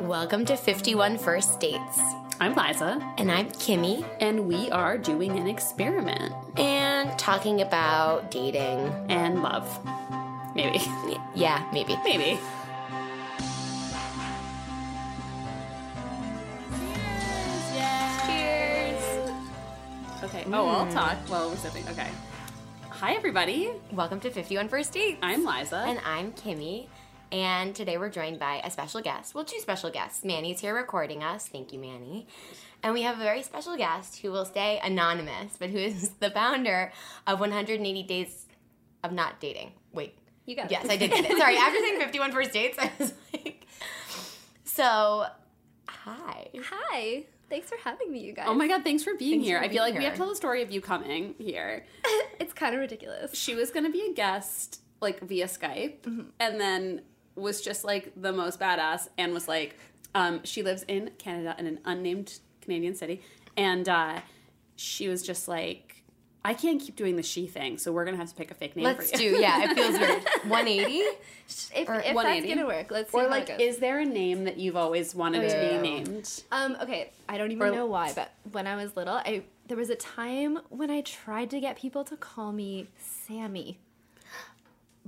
Welcome to 51 First Dates. I'm Liza, And I'm Kimmy, and we are doing an experiment and talking about dating. and love. Maybe. Yeah, maybe. Maybe. Cheers. Okay. Oh, I'll talk while we're sipping. Okay. Hi, everybody. Welcome to 51 First Dates. I'm Liza. And I'm Kimmy. And today we're joined by a special guest. Well, two special guests. Manny's here recording us. Thank you, Manny. And we have a very special guest who will stay anonymous, but who is the founder of 180 Days of Not Dating. Wait. You got it. Yes, I did get it. Sorry, after saying 51 First Dates, I was like. So, hi. Hi. Thanks for having me, you guys. oh my god, thanks for being Thanks here. for I feel like being we have to tell the story of you coming here. it's kind of ridiculous. She was going to be a guest, like via Skype, Mm-hmm. and then was just like the most badass and was like, um, she lives in Canada in an unnamed Canadian city. And uh, she was just like, I can't keep doing the she thing, so we're going to have to pick a fake name Let's for you. do, yeah, it feels weird. 180? If, if that's gonna work, let's see Or how like, it goes. is there a name that you've always wanted to Yeah. be named? um, okay, I don't even Or- know why, but when I was little, I there was a time when I tried to get people to call me Sammy.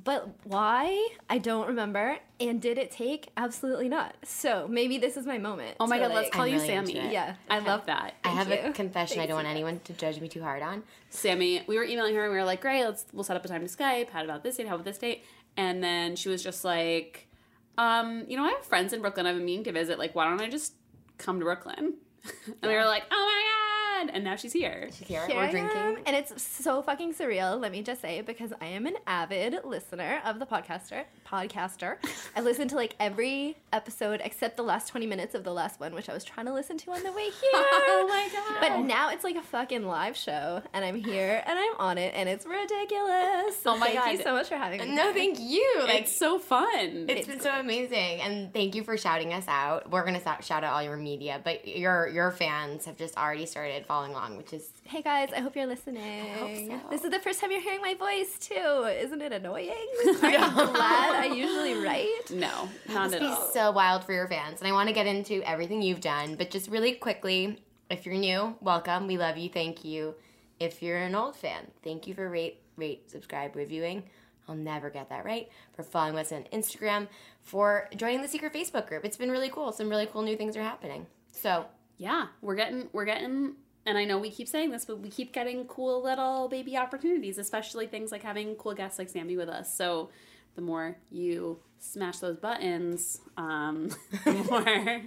But why? I don't remember. And did it take? Absolutely not. So maybe this is my moment. Oh my to, god, let's call I'm you really Sammy. it. Yeah. I love that. I have Thank a you. confession I don't want anyone to judge me too hard on. Sammy, we were emailing her and we were like, great, let's we'll set up a time to Skype. How about this date? How about this date? And then she was just like, um, you know, I have friends in Brooklyn I've been meaning to visit. Like, why don't I just come to Brooklyn? and we were like, oh my god! And now she's here. She's here. Here We're I drinking. am, and it's so fucking surreal. Let me just say, because I am an avid listener of the podcaster. Podcaster, I listen to like every episode except the last twenty minutes of the last one, which I was trying to listen to on the way here. Oh my god! But now it's like a fucking live show, and I'm here and I'm on it, and it's ridiculous. So Oh my thank you so much for having me. No, thank you. Like, it's so fun. it's been so amazing, and thank you for shouting us out. We're gonna shout shout out all your media, but your your fans have just already started following along, which is Hey guys, I hope you're listening. so. This is the first time you're hearing my voice too. Isn't it annoying? Are you glad I usually write? no, not must at be all. so wild for your fans. And I want to get into everything you've done, but just really quickly, if you're new, welcome. We love you. Thank you. If you're an old fan, thank you for rate, rate, subscribe, reviewing. I'll never get that right. For following us on Instagram, for joining the secret Facebook group. It's been really cool. Some really cool new things are happening. So yeah, we're getting we're getting and I know we keep saying this, but we keep getting cool little baby opportunities, especially things like having cool guests like Sammy with us. So the more you smash those buttons, um, the more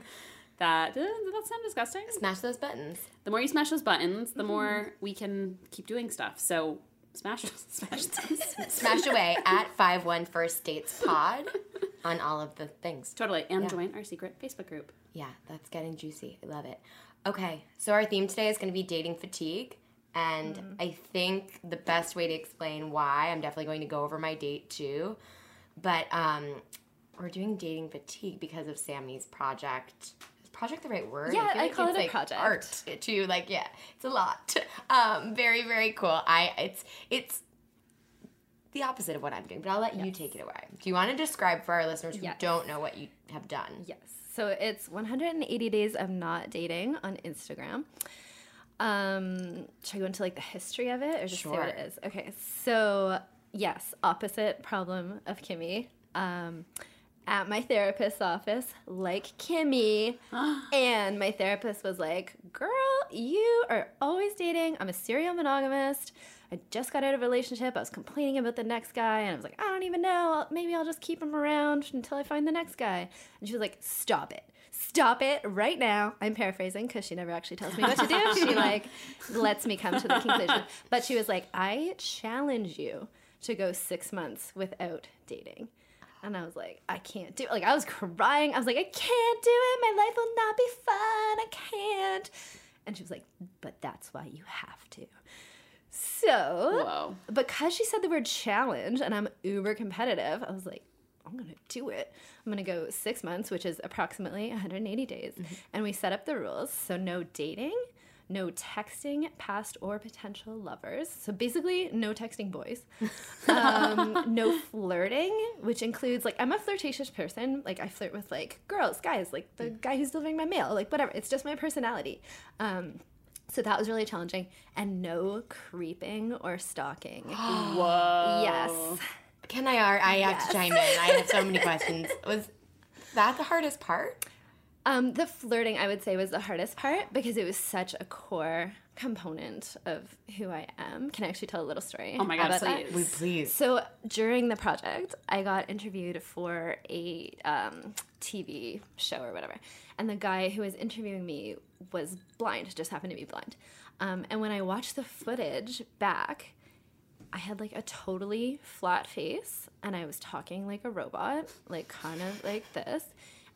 that does that sound disgusting? smash those buttons. The more you smash those buttons, the more we can keep doing stuff. So smash smash. Smash away at 51 First Dates Pod on all of the things. Totally. And Yeah. join our secret Facebook group. Yeah, that's getting juicy. I love it. Okay, so our theme today is going to be dating fatigue. And I think the best way to explain why, I'm definitely going to go over my date too. But um, we're doing dating fatigue because of Sammy's project. Is project the right word? Yeah, feel I call it a like project. Art too. Like, yeah, it's a lot. Um, very, very cool. I it's it's the opposite of what I'm doing, but I'll let you take it away. Do you want to describe for our listeners who Yes. don't know what you have done? Yes. So it's 180 days of not dating on Instagram. Um, should I go into like the history of it or just say what it is? Okay. So yes, opposite problem of Kimmy. Um, at my therapist's office, like Kimmy, and my therapist was like, "Girl, you are always dating. I'm a serial monogamist. I just got out of a relationship. I was complaining about the next guy, and I was like, I don't even know. Maybe I'll just keep him around until I find the next guy." And she was like, "Stop it." Stop it right now. I'm paraphrasing because she never actually tells me what to do. She like lets me come to the conclusion. But she was like, I challenge you to go six months without dating. And I was like, I can't do it. Like, I was crying. I was like, I can't do it. My life will not be fun. I can't. And she was like, but that's why you have to. So, Whoa. because she said the word challenge and I'm uber competitive, I was like, I'm gonna do it. I'm gonna go six months, which is approximately 180 days. And we set up the rules. So, no dating, no texting past or potential lovers. So basically, no texting boys. Um, no flirting, which includes like I'm a flirtatious person. Like I flirt with like girls, guys, like the guy who's delivering my mail, like whatever. It's just my personality. Um, so that was really challenging. And no creeping or stalking. Whoa. yes. Can I? I have Yes. to chime in. I have so many questions. Was that the hardest part? Um, the flirting, I would say, was the hardest part because it was such a core component of who I am. Can I actually tell a little story? Oh my God, please. We please. So during the project, I got interviewed for a um, TV show or whatever, and the guy who was interviewing me was blind, just happened to be blind. Um, and when I watched the footage back, I had like a totally flat face, and I was talking like a robot, like kind of like this,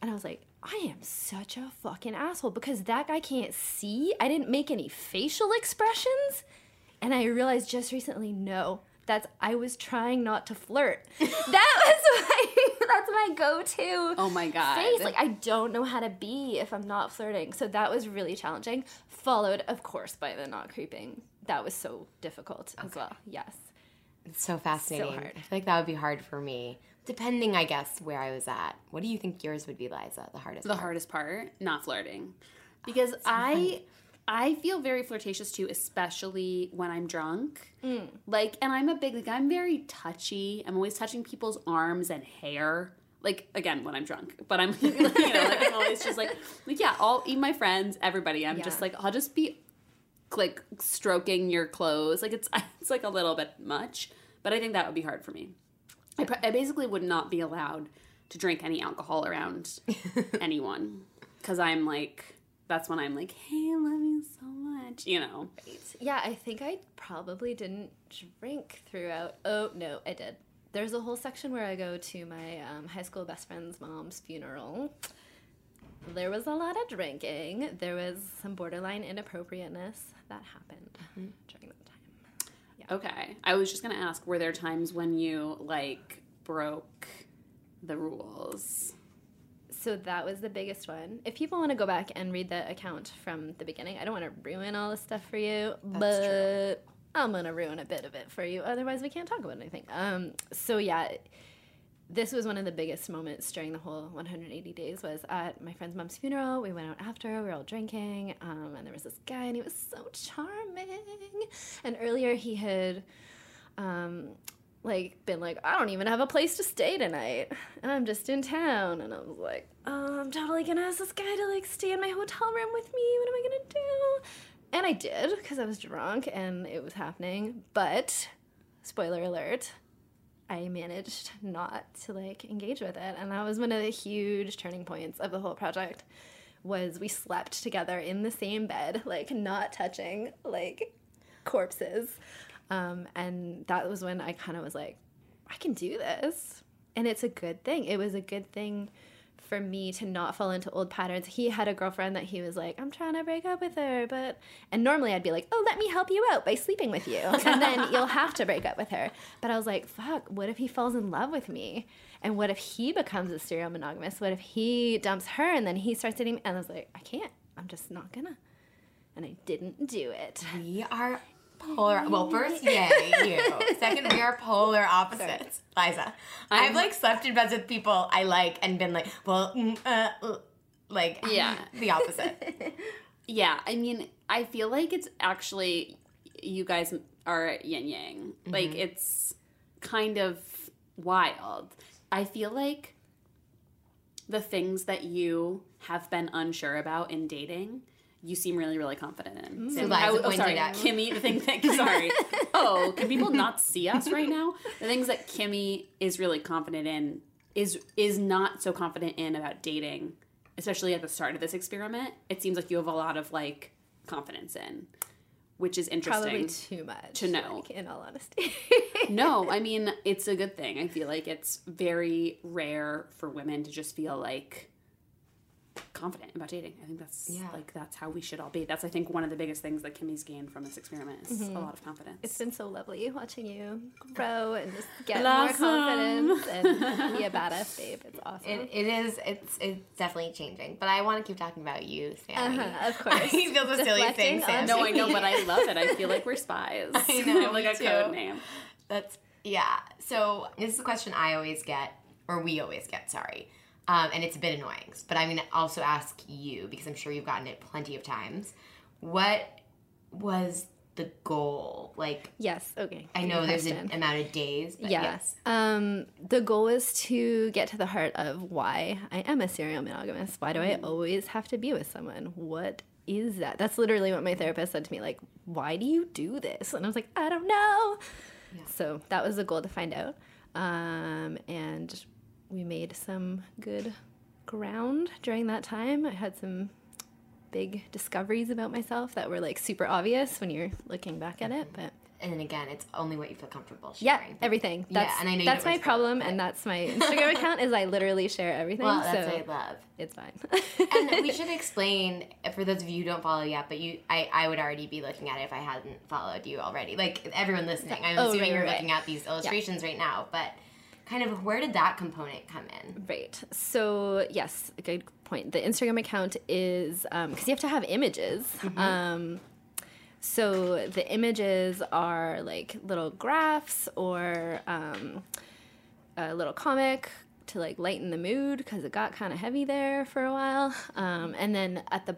and I was like. I am such a fucking asshole because that guy can't see. I didn't make any facial expressions. And I realized just recently, no, that's I was trying not to flirt. that was my that's my go-to Oh my god. face. Like I don't know how to be if I'm not flirting. So that was really challenging. Followed, of course, by the not creeping. That was so difficult as well. Yes. It's so fascinating. hard. I feel like that would be hard for me, depending, I guess, where I was at. What do you think yours would be, Liza? The hardest. the part? hardest part? Not flirting. Ah, because i i feel very flirtatious too especially when i'm drunk. Mm. Like and i'm a big like i'm very touchy. I'm always touching people's arms and hair. Like again when i'm drunk. But i'm you know like i'm always just like like yeah, I'll eat my friends everybody. I'm just like i'll just be like stroking your clothes. Like it's it's like a little bit much but i think that would be hard for me I, pr- I basically would not be allowed to drink any alcohol around anyone because I'm like, that's when I'm like, hey, I love you so much, you know. Yeah, I think I probably didn't drink throughout. Oh no, I did. There's a whole section where I go to my um, high school best friend's mom's funeral. There was a lot of drinking. There was some borderline inappropriateness that happened during that time. Okay. I was just gonna ask, were there times when you like broke the rules? So that was the biggest one. If people want to go back and read the account from the beginning, I don't want to ruin all this stuff for you, but I'm gonna ruin a bit of it for you. Otherwise, we can't talk about anything. Um, so yeah, this was one of the biggest moments during the whole 180 days. Was at my friend's mom's funeral. We went out after. We were all drinking, um, and there was this guy, and he was so charming. And earlier, he had. Um, like been like I don't even have a place to stay tonight and I'm just in town and I was like oh, I'm totally gonna ask this guy to like stay in my hotel room with me what am I gonna do and I did because I was drunk and it was happening but spoiler alert I managed not to like engage with it and that was one of the huge turning points of the whole project was we slept together in the same bed like not touching like corpses um, and that was when I kind of was like, I can do this. And it's a good thing. It was a good thing for me to not fall into old patterns. He had a girlfriend that he was like, I'm trying to break up with her, but and normally I'd be like, Oh, let me help you out by sleeping with you. And then you'll have to break up with her. But I was like, fuck, what if he falls in love with me? And what if he becomes a serial monogamous? What if he dumps her and then he starts dating? And I was like, I can't. I'm just not gonna. And I didn't do it. We are polar. Well, first, yay, you. Second, we are polar opposites. Liza, I've like slept in beds with people I like and been like, well, mm, uh, uh, like, Yeah. the opposite. Yeah, I mean, I feel like it's actually you guys are yin yang. Like it's kind of wild. I feel like the things that you have been unsure about in dating, you seem really, really confident in. Mm. So Kim- I- oh, sorry, out. Kimmy. The thing that sorry. Oh, can people not see us right now? The things that Kimmy is really confident in is is not so confident in about dating, especially at the start of this experiment. It seems like you have a lot of like confidence in, which is interesting. Probably too much to know. like, in all honesty. no, I mean it's a good thing. I feel like it's very rare for women to just feel like confident about dating. I think that's Yeah. like that's how we should all be. That's I think one of the biggest things that Kimmy's gained from this experiment is a lot of confidence. It's been so lovely watching you grow and just get Blossom. more confidence and be a badass babe. It's awesome. It, it is. It's it's definitely changing. But I want to keep talking about you, Sammy. uh-huh, of course. I feel so silly thing, Deflecting Sammy. no, I know, but I love it. I feel like we're spies. I know, like a too. code name. That's yeah. So this is a question I always get, or we always get. Sorry, um, and it's a bit annoying. But I'm gonna also ask you because I'm sure you've gotten it plenty of times. What was the goal? Like yes. Okay. I know there's an amount of days. But Yeah. Yes. Um, the goal is to get to the heart of why I am a serial monogamist. Why do I always have to be with someone? What is that? That's literally what my therapist said to me. Like, why do you do this? And I was like, I don't know. So that was the goal to find out. Um, and we made some good ground during that time. I had some big discoveries about myself that were like super obvious when you're looking back at it, but And then again, it's only what you feel comfortable sharing. yeah, everything. Yeah, That's, and I know that's my problem, and that's my Instagram account. Is I literally share everything, Well, that's so what I love. it's fine. and we should explain for those of you who don't follow yet, but you, I, I would already be looking at it if I hadn't followed you already. Like everyone listening, I'm Oh, assuming right, you're right, looking at these illustrations right now. But kind of where did that component come in? Right. So yes, a good point. The Instagram account is because you have to have images. Mm-hmm. Um, so the images are like little graphs or um, a little comic to like lighten the mood because it got kind of heavy there for a while. Um, and then at the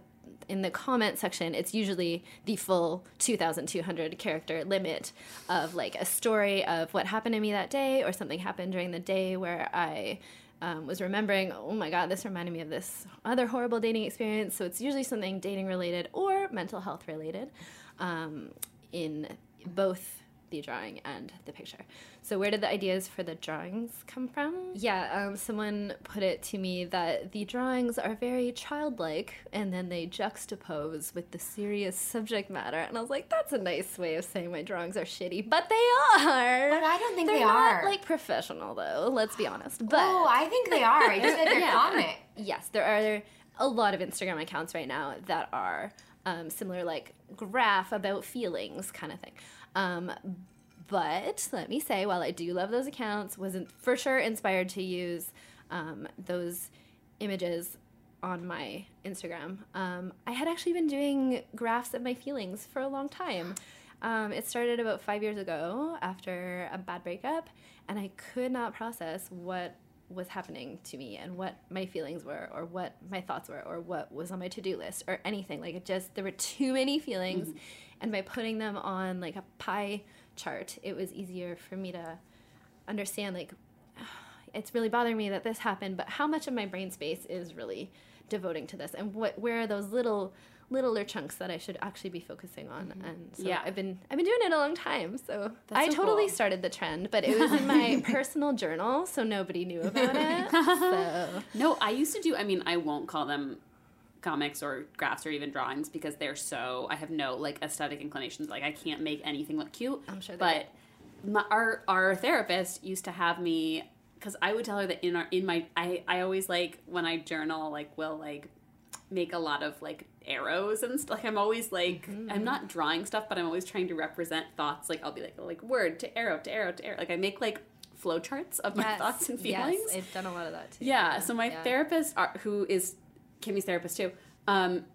in the comment section, it's usually the full 2,200 character limit of like a story of what happened to me that day or something happened during the day where I um, was remembering, oh my God, this reminded me of this other horrible dating experience. So it's usually something dating related or mental health related um, in both the drawing and the picture. So where did the ideas for the drawings come from? Yeah, um, someone put it to me that the drawings are very childlike, and then they juxtapose with the serious subject matter. And I was like, that's a nice way of saying my drawings are shitty, but they are. But I don't think They're they not are. like professional though. Let's be honest. But oh, I think they are. I just said they're Yeah. comic. yes, there are a lot of Instagram accounts right now that are um, similar, like graph about feelings kind of thing. Um, but let me say, while I do love those accounts, wasn't for sure inspired to use um, those images on my Instagram. Um, I had actually been doing graphs of my feelings for a long time. Um, it started about five years ago after a bad breakup, and I could not process what was happening to me and what my feelings were, or what my thoughts were, or what was on my to do list, or anything. Like it just, there were too many feelings, and by putting them on like a pie chart, it was easier for me to understand like it's really bothering me that this happened, but how much of my brain space is really devoting to this, and what where are those little littler chunks that I should actually be focusing on? Mm-hmm. And so Yeah. I've been I've been doing it a long time. So That's I so totally cool. started the trend, but it was in my personal journal, so nobody knew about it. So No, I used to do. I mean, I won't call them comics or graphs or even drawings because they're so. I have no like aesthetic inclinations. Like I can't make anything look cute. I'm sure But my, our our therapist used to have me because I would tell her that in our in my I I always like when I journal like will like make a lot of like arrows and stuff. Like I'm always like Mm-hmm. I'm not drawing stuff, but I'm always trying to represent thoughts. Like I'll be like like word to arrow to arrow to arrow. Like I make like flowcharts of my yes, thoughts and feelings. Yes, I've done a lot of that too. Yeah. So my Yeah. therapist, uh, who is Kimmy's therapist too, um,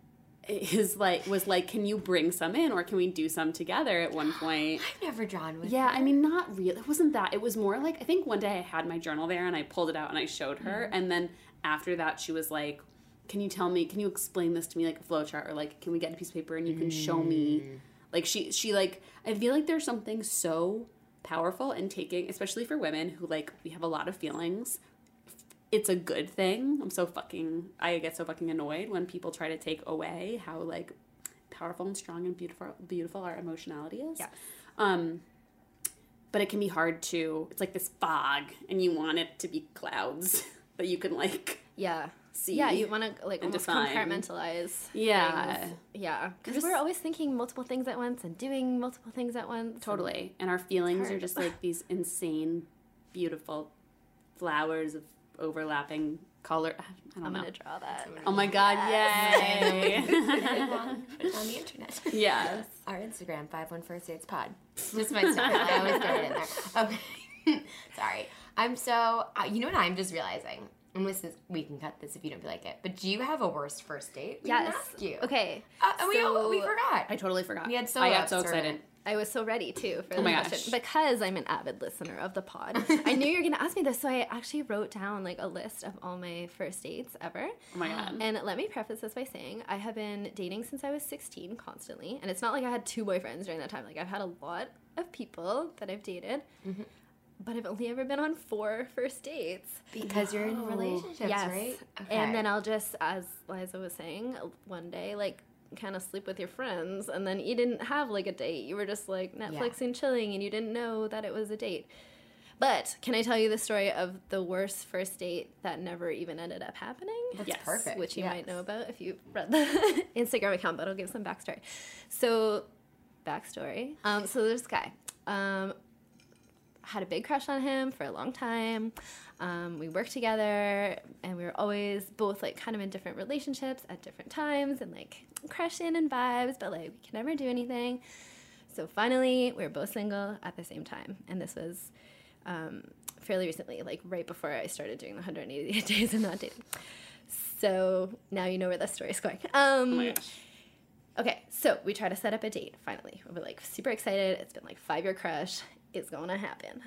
is like was like, can you bring some in, or can we do some together at one point? I've never drawn with. Yeah, I mean, not really. It wasn't that. It was more like I think one day I had my journal there and I pulled it out and I showed her, and then after that she was like, "Can you tell me? Can you explain this to me like a flowchart, or like can we get a piece of paper and you can show me?" Like she she like I feel like there's something so powerful in taking, especially for women who like we have a lot of feelings. It's a good thing. I'm so fucking I get so fucking annoyed when people try to take away how like powerful and strong and beautiful beautiful our emotionality is. Yes. Um but it can be hard to it's like this fog and you want it to be clouds that you can like Yeah. see. Yeah, you want to like almost define. compartmentalize. Yeah. things. yeah, because we're always thinking multiple things at once and doing multiple things at once. Totally. And our feelings are just like these insane, beautiful flowers of overlapping color. I don't I'm know. gonna draw that. Oh my god! Yay! on the internet. yes. Our Instagram, five one first dates pod. Just my style. I always throw it in there. Okay. Sorry. I'm so. Uh, you know what I'm just realizing. And this is we can cut this if you don't feel like it. But do you have a worst first date? We Yes. ask you. Okay. Uh, and we we forgot. I totally forgot. We had so. I got so ups for excited. Minute. I was so ready too for Oh the my question gosh. because I'm an avid listener of the pod. I knew you were gonna ask me this, so I actually wrote down like a list of all my first dates ever. Oh my god. And let me preface this by saying I have been dating since I was 16 constantly, and it's not like I had two boyfriends during that time. Like I've had a lot of people that I've dated, Mm-hmm. but I've only ever been on four first dates. Because you're in relationships, yes. right? And then I'll just, as Liza was saying, one day like kind of sleep with your friends, and then you didn't have like a date. You were just like Netflix and chilling, and you didn't know that it was a date. But can I tell you the story of the worst first date that never even ended up happening? That's Yes. perfect. which you yes. might know about if you read the Instagram account, but I'll give some backstory. So, backstory. Um, so there's this guy, um, had a big crush on him for a long time. Um, we worked together, and we were always both like kind of in different relationships at different times, and like crushing and vibes, but like we can never do anything. So finally, we were both single at the same time, and this was um, fairly recently, like right before I started doing the 188 days of not dating. So now you know where the story's going. Um, oh. Okay, so we try to set up a date finally. We're like super excited. It's been like five year crush. It's gonna happen.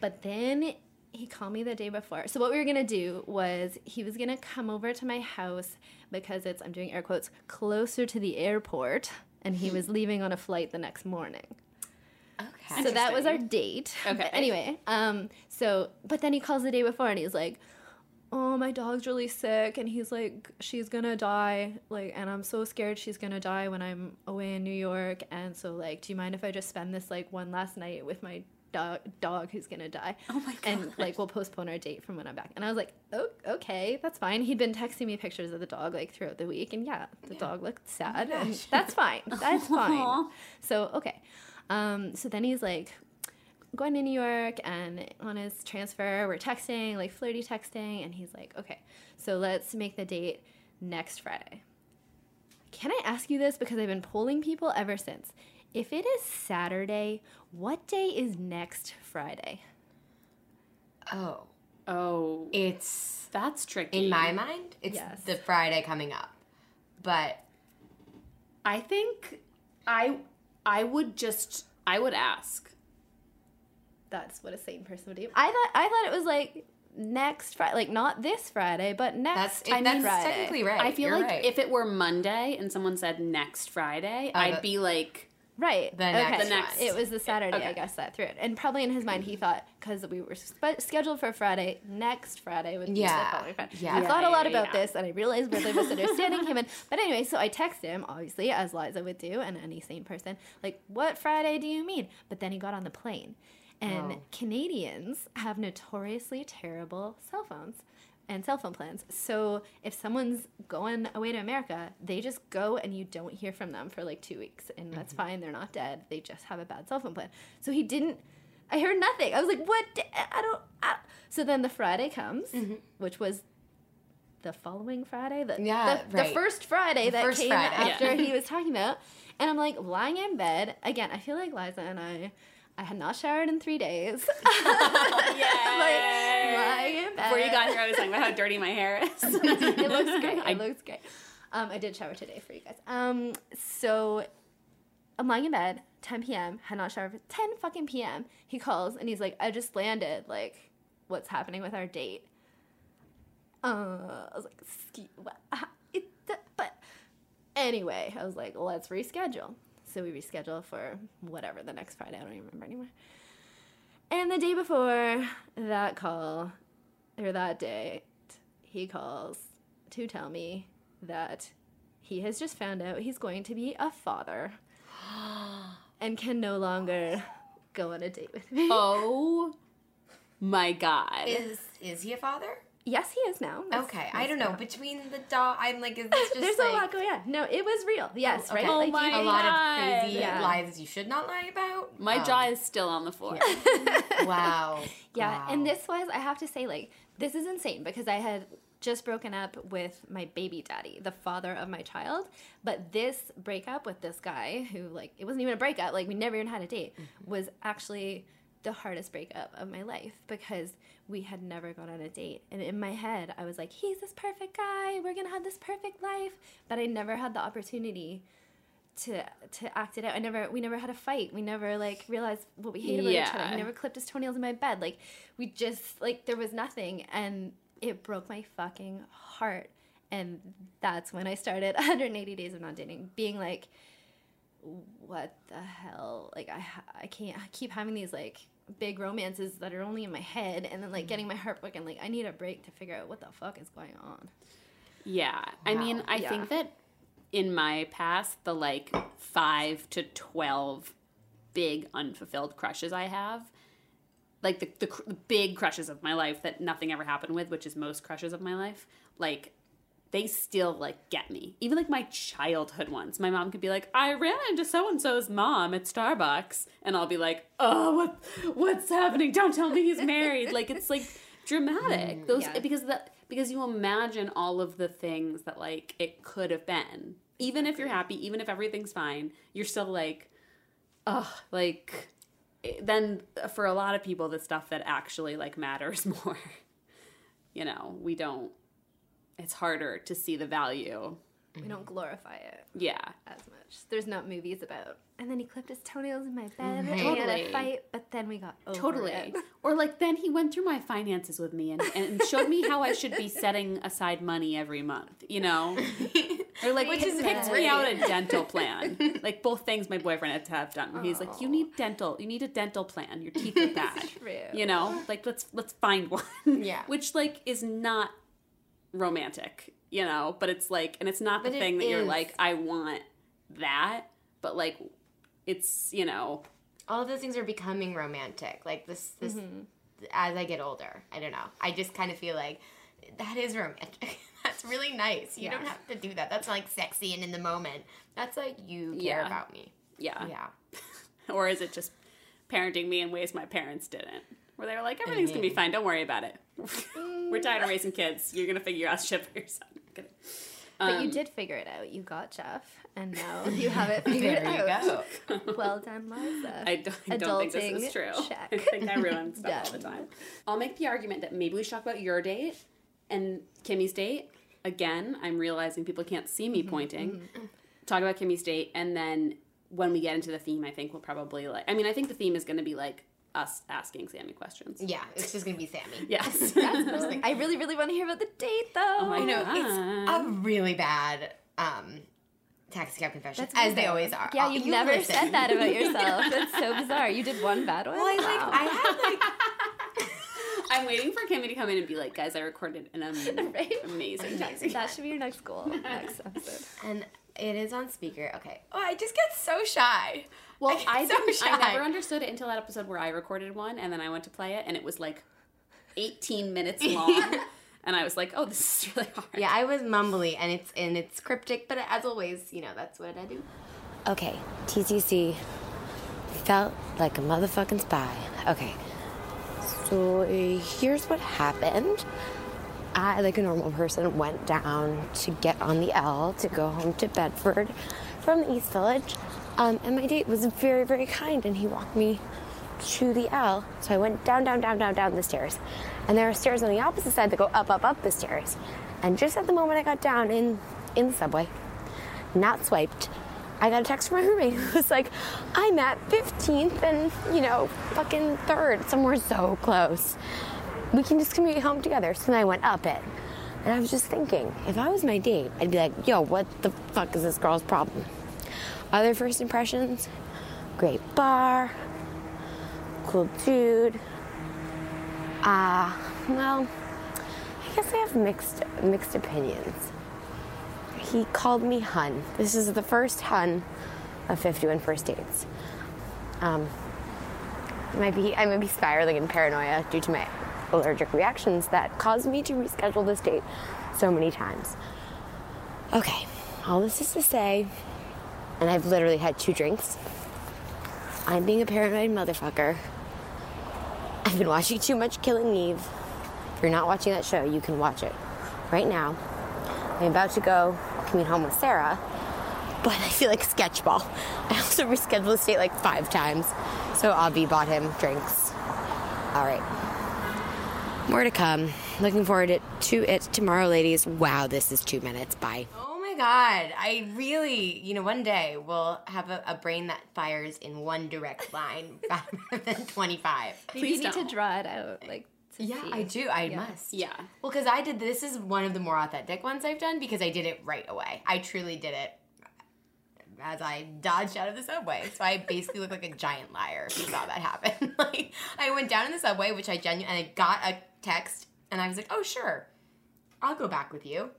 But then he called me the day before. So what we were gonna do was he was gonna come over to my house because it's I'm doing air quotes closer to the airport, and he was leaving on a flight the next morning. Okay. So that was our date. Okay. But anyway, um, so but then he calls the day before and he's like, "Oh, my dog's really sick," and he's like, "She's gonna die," like, and I'm so scared she's gonna die when I'm away in New York, and so like, do you mind if I just spend this like one last night with my dog, dog who's gonna die? Oh my god! And like, we'll postpone our date from when I'm back. And I was like, "Oh, okay, that's fine." He'd been texting me pictures of the dog like throughout the week, and yeah, the dog looked sad, and that's fine. That's fine. So okay. Um, so then he's like going to New York and on his transfer, we're texting, like flirty texting, and he's like, okay, so let's make the date next Friday. Can I ask you this? Because I've been polling people ever since. If it is Saturday, what day is next Friday? Oh, Oh, it's that's tricky. in my mind. It's Yes. the Friday coming up, but I think I I would just I would ask. That's what a sane person would do. I thought I thought it was like next Friday, like not this Friday, but that's next it, that's Friday. technically right. I feel You're like right. if it were Monday and someone said next Friday, Oh, I'd that- be like, Right. The okay. next The next- It was the Saturday, I guess, that threw it. And probably in his mind, he mm-hmm. thought because we were spe- scheduled for Friday, next Friday would be Yeah. the following Friday. Yeah. I thought a lot about yeah. this, and I realized where the misunderstanding came in. But anyway, so I text him, obviously, as Liza would do, and any sane person, like, "What Friday do you mean?" But then he got on the plane, and Oh. Canadians have notoriously terrible cell phones and cell phone plans. So if someone's going away to America, they just go and you don't hear from them for like two weeks, and that's mm-hmm. fine. They're not dead. They just have a bad cell phone plan. So he didn't. I heard nothing. I was like, "What? I don't." I. So then the Friday comes, mm-hmm. which was the following Friday, the Yeah, the, right. the first Friday The that first came Friday. after he was talking about, and I'm like lying in bed again. I feel like Liza and I. I had not showered in three days. like lying before you got here, I was talking about how dirty my hair is. it looks great. I- It looks great. Um, I did shower today for you guys. Um, so I'm lying in bed, 10 p.m. Had not showered for 10 fucking p.m. He calls and he's like, "I just landed. Like, what's happening with our date?" Uh, I was like, "Excuse, what? Ah, it, but anyway, I was like, let's reschedule. So we reschedule for whatever the next Friday. I don't even remember anymore. And the day before that call, or that day, he calls to tell me that he has just found out he's going to be a father and can no longer go on a date with me. oh my god. is is he a father? Yes, he is now. That's- Okay, I don't know. now. Between the dog, I'm like, is this just There's like a lot going on. No, it was real. Yes, okay. right? Oh Like, my you- a lot God. of crazy Yeah. lies you should not lie about? my Um, jaw is still on the floor. Wow. Yeah, Wow. and this was I have to say like this is insane because I had just broken up with my baby daddy, the father of my child. But this breakup with this guy, who like it wasn't even a breakup, like we never even had a date, was actually the hardest breakup of my life because we had never gone on a date. And in my head, I was like, he's this perfect guy. We're gonna have this perfect life. But I never had the opportunity to to act it out. I never we never had a fight. We never like realized what we hate about each other. Yeah. We never clipped his toenails in my bed. Like we just like there was nothing and it broke my fucking heart. And that's when I started 180 days of not dating, being like, what the hell? Like I I can't I keep having these like big romances that are only in my head and then like getting mm-hmm. my heart broken. Like I need a break to figure out what the fuck is going on. Yeah. I mean, I Yeah. think that in my past, the like five to 12 big unfulfilled crushes I have, like the, the, cr- the big crushes of my life that nothing ever happened with, which is most crushes of my life, like they still like get me. Even like my childhood ones. My mom could be like, I ran into so and so's mom at Starbucks. And I'll be like, oh, what, what's happening? Don't tell me he's married. like, it's like dramatic. Mm, Those, yeah. because that, because you imagine all of the things that like it could have been. Even if you're happy, even if everything's fine, you're still like, oh, like, eh, then uh, for a lot of people, the stuff that actually like matters more, you know, we don't, it's harder to see the value. We don't glorify it. Yeah. as much. There's not movies about. And then he clipped his toenails in my bed. Right. And we had a fight, but then we got over Totally. it. Or like then he went through my finances with me and, and showed me how I should be setting aside money every month, you know? Or like Which is picked me out a dental plan. like both things my boyfriend had to have done. Where he's like, You need dental you need a dental plan. Your teeth are bad. True. You know? Like let's let's find one. Yeah. Which like is not romantic, you know, but it's like and it's not the But thing that you're like, I want that, but like it's, you know, all of those things are becoming romantic. Like this, this mm-hmm. as I get older. I don't know. I just kind of feel like that is romantic. That's really nice. You don't have to do that. That's like sexy and in the moment. That's like you care Yeah. about me. yeah. Yeah. Or is it just parenting me in ways my parents didn't? Where they were like, everything's gonna be fine, don't worry about it. We're tired of raising kids. You're gonna figure out shit for yourself. son. But Um, you did figure it out. You got Jeff, and now you have it figured There you out. go. Well done, Liza. I don't, I don't think this is true. check. I think I ruin stuff all the time. I'll make the argument that maybe we should talk about your date and Kimmy's date. Again, I'm realizing people can't see Mm-hmm, me pointing. Talk about Kimmy's date, and then when we get into the theme, I think we'll probably like. I mean, I think the theme is going to be like us asking Sammy questions. Yeah, it's just gonna be Sammy. Yes. I really, really want to hear about the date, though. Oh my You know, God. it's a really bad um, taxi cab confession, That's as they always are. Yeah, Oh, you've you never listen. said that about yourself. That's so bizarre. You did one bad one. Well, I like Wow. I have like I'm waiting for Kimmy to come in and be like, guys, I recorded an am- Right? amazing taxi. that should be your next goal. Next episode. and it is on speaker. Okay. Oh, I just get so shy. Well, I so didn't, I never understood it until that episode where I recorded one, and then I went to play it, and it was like 18 minutes long, and I was like, oh, this is really hard. Yeah, I was mumbly and it's and it's cryptic, but as always, you know, that's what I do. Okay, TCC felt like a motherfucking spy. Okay, so uh, here's what happened. I, like a normal person, went down to get on the L to go home to Bedford from the East Village. Um, and my date was very, very kind, and he walked me to the L. So I went down, down, down, down, down the stairs. And there are stairs on the opposite side that go up, up, up the stairs. And just at the moment I got down in, in the subway, not swiped, I got a text from my roommate who was like, I'm at 15th and, you know, fucking 3rd, somewhere so close. We can just commute home together. So then I went up it. And I was just thinking, if I was my date, I'd be like, yo, what the fuck is this girl's problem? Other first impressions? Great bar, cool dude. Ah, well, I guess I have mixed mixed opinions. He called me hun. This is the first hun of 51 first dates. Um, I might be I might be spiraling in paranoia due to my allergic reactions that caused me to reschedule this date so many times. Okay, all this is to say, and I've literally had two drinks. I'm being a paranoid motherfucker. I've been watching too much Killing Eve. If you're not watching that show, you can watch it right now. I'm about to go commute home with Sarah, but I feel like sketchball. I also rescheduled the date like five times, so Avi bought him drinks. All right. More to come. Looking forward to- to it tomorrow, ladies. Wow, this is two minutes. Bye. Oh my god. I really, you know, one day we'll have a, a brain that fires in one direct line rather than 25. Maybe Please you need don't. to draw it out, like. To Yeah, see. I do. I must. Yeah. Well, because I did this is one of the more authentic ones I've done because I did it right away. I truly did it as I dodged out of the subway. So I basically look like a giant liar if you saw that happen. like I went down in the subway, which I genuinely and I got a text and I was like, "Oh, sure. I'll go back with you."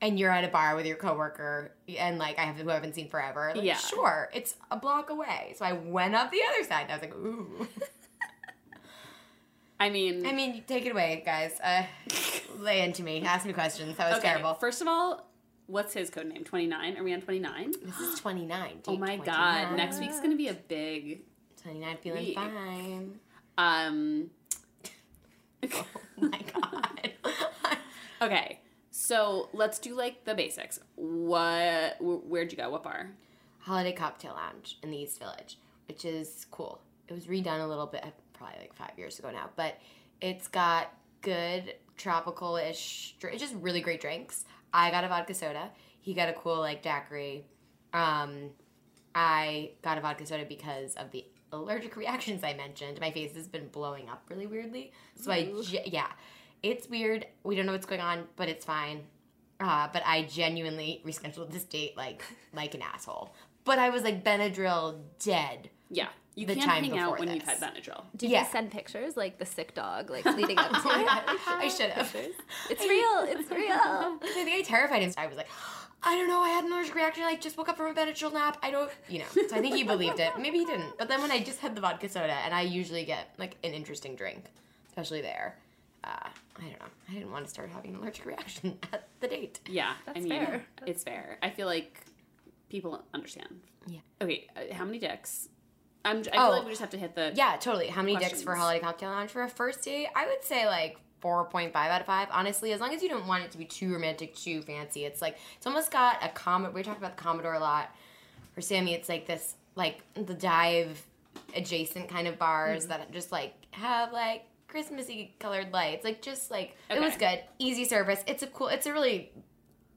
And you're at a bar with your coworker and like I have who I haven't seen forever. Like, Yeah. Sure. It's a block away. So I went up the other side and I was like, "Ooh." I mean, I mean, take it away, guys. Uh, lay into me. Ask me questions. That was okay, terrible. First of all, what's his code name? 29? Are we on 29? This is 29. Oh my 29. god, next week's going to be a big 29 feeling week. fine. um Oh my god. okay. So, let's do like the basics. What where'd you go? What bar? Holiday Cocktail Lounge in the East Village, which is cool. It was redone a little bit, probably like five years ago now, but it's got good tropical ish, just really great drinks. I got a vodka soda. He got a cool like daiquiri. Um, I got a vodka soda because of the allergic reactions I mentioned. My face has been blowing up really weirdly. So I, yeah, it's weird. We don't know what's going on, but it's fine. Uh, but I genuinely rescheduled this date like like an asshole. But I was like Benadryl dead. Yeah. You The can't time hang out before when you've had. Benadryl. Did Yeah. you send pictures like the sick dog, like leading up to it? I should have. It's real. It's real. I think I terrified him. I was like, I don't know. I had an allergic reaction. I just woke up from a Benadryl nap. I don't, you know. So I think he believed it. Maybe he didn't. But then when I just had the vodka soda, and I usually get like an interesting drink, especially there. Uh, I don't know. I didn't want to start having an allergic reaction at the date. Yeah, I That's mean, fair. it's fair. I feel like people understand. Yeah. Okay, uh, how many dicks? I'm, I feel Oh. like we just have to hit the. Yeah, totally. How many dicks for Questions. Holiday Cocktail Lounge for a first date? I would say like 4.5 out of 5. Honestly, as long as you don't want it to be too romantic, too fancy. It's like, it's almost got a Commodore. We talked about the Commodore a lot. For Sammy, it's like this, like the dive adjacent kind of bars Mm-hmm. that just like have like Christmassy colored lights. Like, just like, it was good. Easy service. It's a cool, it's a really.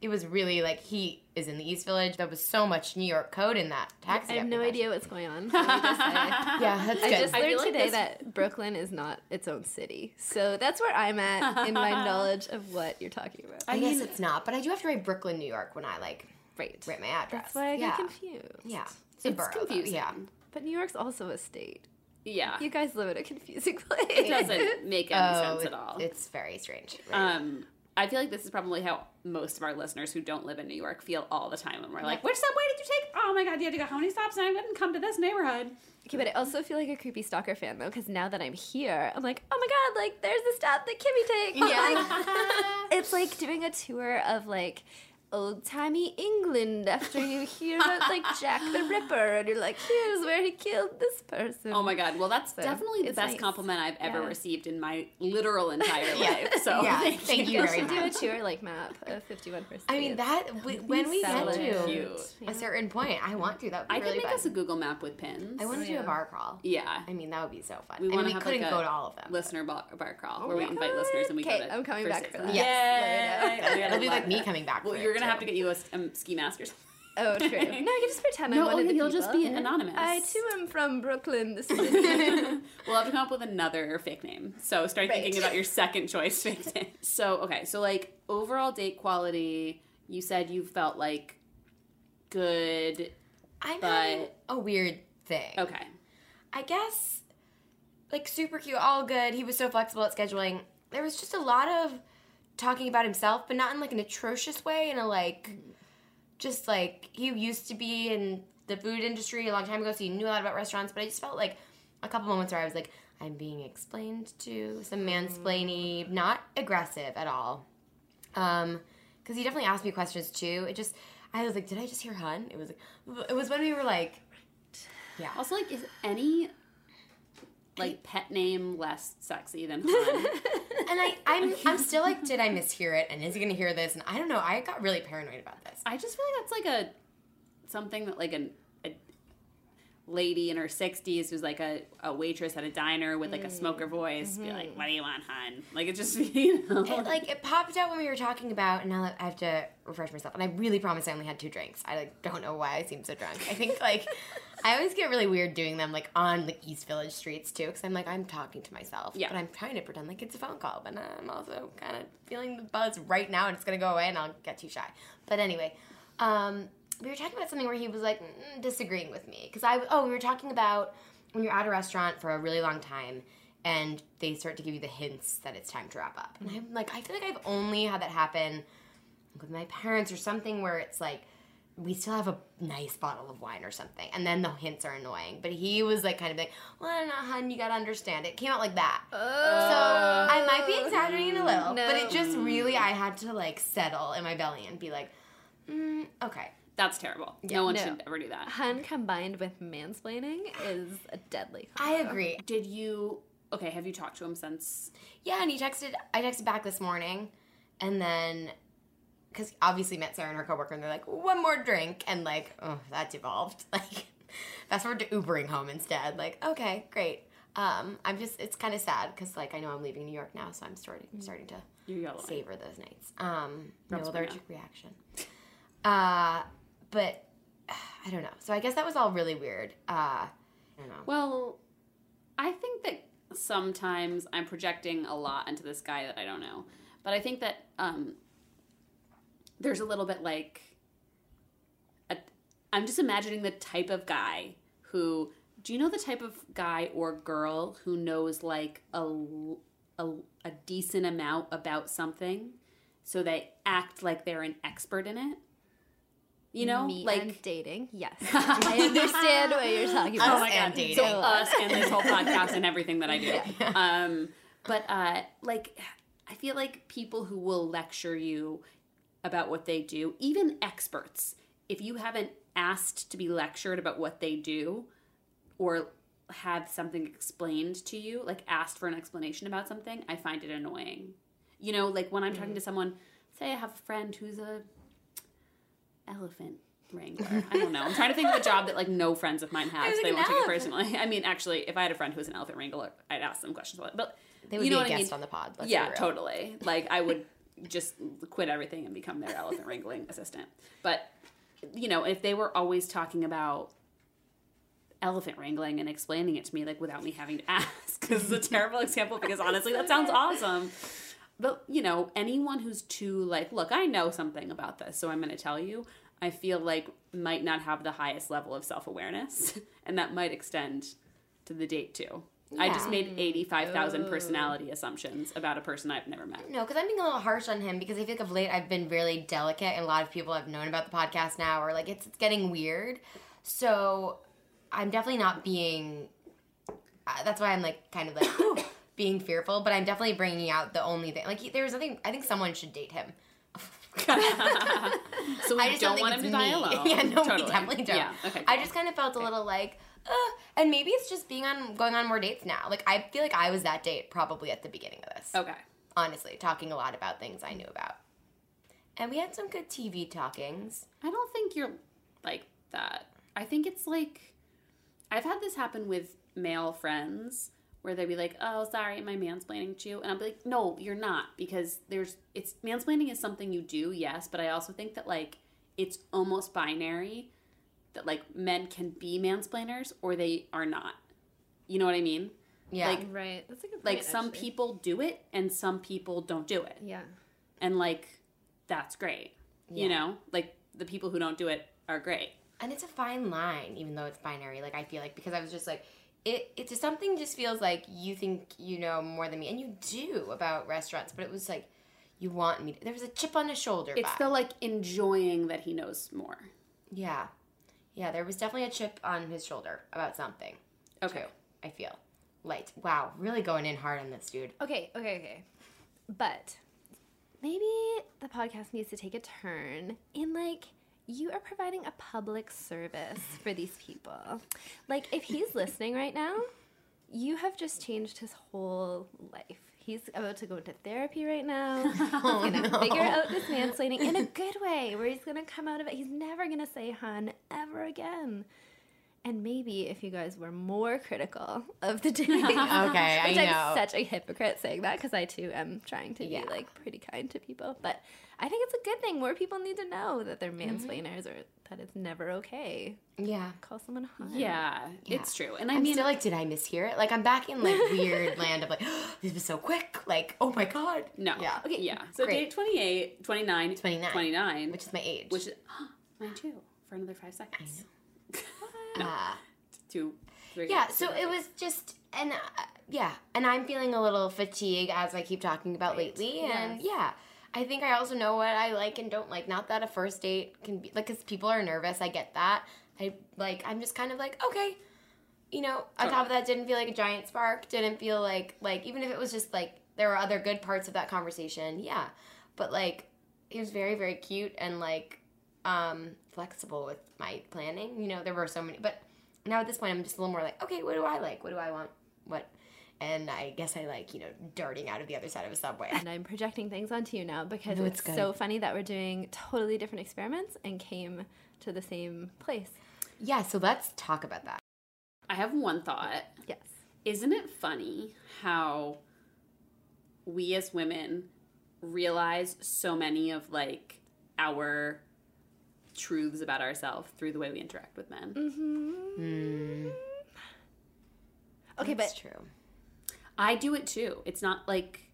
It was really like he is in the East Village. There was so much New York code in that taxi. I have no confession. idea what's going on. Just. Yeah, that's good. I just learned feel like today this- that Brooklyn is not its own city. So that's where I'm at in my knowledge of what you're talking about. I guess it's not, but I do have to write Brooklyn, New York when I like Right. write my address. That's why I yeah. get confused. Yeah, it's, It's a borough, though. confusing. Yeah, But New York's also a state. Yeah. You guys live in a confusing place. It doesn't make any oh, sense at all. it's very strange. Right. Um, I feel like this is probably how most of our listeners who don't live in New York feel all the time when we're like, "Which subway did you take? Oh my god, you had to go how many stops? And I wouldn't come to this neighborhood." Okay, but I also feel like a creepy stalker fan though, because now that I'm here, I'm like, oh my god, like there's the stop that Kimmy takes. Yeah. it's like doing a tour of like old timey England after you hear about like Jack the Ripper, and you're like, here's where he killed this person. Oh my god, well that's So, definitely the best nice. compliment I've ever Yeah. received in my literal entire Yeah. life. So Yeah, thank, thank you. you You very should do a much. tour like map of 51 First I mean that w- when we get to cute. a certain point, I want to. That would be I really could make fun. us a Google map with pins. I want to do oh, yeah. a bar crawl. yeah. I mean, that would be so fun. We I mean, we have, couldn't like, go to all of them. Listener bar, bar crawl Oh where we invite listeners and we God. go to Okay, I'm coming back dates. for that. Yes. Let me know. It'll be like me coming back. Well, for you're it, gonna have to get you a um, ski mask or something. Oh, true. No, you just pretend No, I'm one oh, of the you'll just people. be anonymous. I too am from Brooklyn. This is We'll have to come up with another fake name. So start thinking about your second choice fake name. So okay, so like overall date quality, you said you felt like good. I'm but- having a weird thing. Okay. I guess like super cute, all good. He was so flexible at scheduling. There was just a lot of talking about himself, but not in like an atrocious way, in a like just like he used to be in the food industry a long time ago, so he knew a lot about restaurants, but I just felt like a couple moments where I was like, I'm being explained to, some mansplainy, not aggressive at all. Um, because he definitely asked me questions too. It just I was like, did I just hear hun? It was like it was when we were like Yeah. Also, like, is any like pet name less sexy than fun? and I, I'm, I'm still like, did I mishear it? And is he gonna hear this? And I don't know. I got really paranoid about this. I just feel like that's like a something that like an, a lady in her 60s who's like a, a waitress at a diner with like a smoker mm, voice be like mm-hmm. what do you want hun like it just you know It, like it popped out when we were talking about, and now that I have to refresh myself. And I really promise I only had two drinks. I like don't know why I seem so drunk. I think like I always get really weird doing them like on the East Village streets too, because I'm like I'm talking to myself. Yeah. But I'm trying to pretend like it's a phone call, but I'm also kind of feeling the buzz right now, and it's gonna go away, and I'll get too shy. But anyway, um, we were talking about something where he was like mm, disagreeing with me because I oh we were talking about when you're at a restaurant for a really long time and they start to give you the hints that it's time to wrap up. And I'm like, I feel like I've only had that happen with my parents or something where it's like we still have a nice bottle of wine or something, and then the hints are annoying. But he was like kind of like, well, no, hun, you gotta understand. It came out like that. So I might be exaggerating a little, but it just really I had to like settle in my belly and be like, mm, okay. that's terrible no one no. should ever do that Hun combined with mansplaining is a deadly. I agree. did you okay have you talked to him since Yeah, and he texted. I texted back this morning, and then because obviously met Sarah and her coworker, and they're like, one more drink, and like, oh, that devolved. Like, fast forward to Ubering home instead. Like, okay, great. Um, I'm just, it's kind of sad because like I know I'm leaving New York now, so I'm starting starting to savor those nights. Um, no Rubs me allergic reaction. Uh, but I don't know. So I guess that was all really weird. Uh, I don't know. well i think that sometimes i'm projecting a lot into this guy that i don't know but i think that um there's a little bit like a, i'm just imagining the type of guy who do you know the type of guy or girl who knows like a, a, a decent amount about something so they act like they're an expert in it you know Me like dating. Yes, I understand what you're talking about. Oh my god! dating. So us and this whole podcast and everything that I do. Um, but uh, like, I feel like people who will lecture you about what they do, even experts, if you haven't asked to be lectured about what they do, or had something explained to you, like asked for an explanation about something, I find it annoying. You know, like when I'm talking to mm-hmm. someone, say I have a friend who's a elephant wrangler. I don't know. I'm trying to think of a job that like no friends of mine have. So they won't take it personally. I mean, actually, if I had a friend who was an elephant wrangler, I'd ask them questions about it. But They would you know be a what I guest mean? on the pod. Yeah, totally. Like I would just quit everything and become their elephant wrangling assistant. But you know, if they were always talking about elephant wrangling and explaining it to me like without me having to ask, this is a terrible example because honestly, that sounds awesome. But you know, anyone who's too like, look, I know something about this, so I'm going to tell you. I feel like might not have the highest level of self awareness, and that might extend to the date too. I just made eighty five thousand personality assumptions about a person I've never met. No, because I'm being a little harsh on him because I feel like of late I've been really delicate, and a lot of people have known about the podcast now, or like it's, it's getting weird. So I'm definitely not being. Uh, that's why I'm like kind of like being fearful, but I'm definitely bringing out the only thing. Like he- there's nothing. I think someone should date him. so we I just don't don't, want him to it's die alone. yeah, no, totally. we definitely don't. Yeah, okay. I just kind of felt a little like, uh, and maybe it's just being on going on more dates now. Like I feel like I was that date probably at the beginning of this. okay. honestly, talking a lot about things I knew about. And we had some good TV talkings. I don't think you're like that. I think it's like I've had this happen with male friends where they'd be like, "Oh, sorry, am I mansplaining to you?" And I'll be like, "No, you're not," because there's it's mansplaining is something you do, yes, but I also think that like it's almost binary that like men can be mansplainers or they are not. You know what I mean? Yeah. Like- Right. That's a good point. Like some actually. people do it and some people don't do it. Yeah. And like that's great. You know? Like the people who don't do it are great. and it's a fine line, even though it's binary. Like I feel like because I was just like, it it just something just feels like you think you know more than me, and you do about restaurants, but it was like you want me. To, there was a chip on his shoulder. It's vibe. the like enjoying that he knows more. yeah, yeah. There was definitely a chip on his shoulder about something. Okay. too, I feel light. Wow, really going in hard on this dude. Okay, okay, okay. But maybe the podcast needs to take a turn in like you are providing a public service for these people. Like if he's listening right now, you have just changed his whole life. He's about to go into therapy right now. He's Oh, gonna no. figure out this mansplaining in a good way, where he's gonna come out of it. He's never gonna say "hun" ever again. And maybe if you guys were more critical of the dating, Okay, I know. I'm such a hypocrite saying that because I too am trying to Yeah. be like pretty kind to people, but I think it's a good thing. More people need to know that they're Mm-hmm. mansplainers or that it's never okay. Yeah. Call someone hun. Yeah, Yeah. it's true. And I I'm mean, still like, did I mishear it? Like, I'm back in like weird land of like, this was so quick. Like, oh my god. no. Yeah. Okay, yeah. So Great. date 28, 29, 29. 29, Which is my age. which is, mine too, for another five seconds. Uh, Two, three. yeah. So it was just, and uh, yeah, and I'm feeling a little fatigue as I keep talking about lately, and Yes. yeah. I think I also know what I like and don't like. Not that a first date can be like, because people are nervous. I get that. I like. I'm just kind of like, okay, you know. On top of that, didn't feel like a giant spark. Didn't feel like like even if it was just like there were other good parts of that conversation. Yeah, but like he was very very cute and like um flexible with my planning. You know, there were so many, but now at this point, I'm just a little more like, okay, what do I like? What do I want? What? And I guess I like, you know, darting out of the other side of a subway. And I'm projecting things onto you now because No, it's, it's so funny that we're doing totally different experiments and came to the same place. Yeah, so let's talk about that. I have one thought. Yes. Isn't it funny how we as women realize so many of like our truths about ourselves through the way we interact with men? Mm-hmm. Okay, That's but true. I do it too. It's not like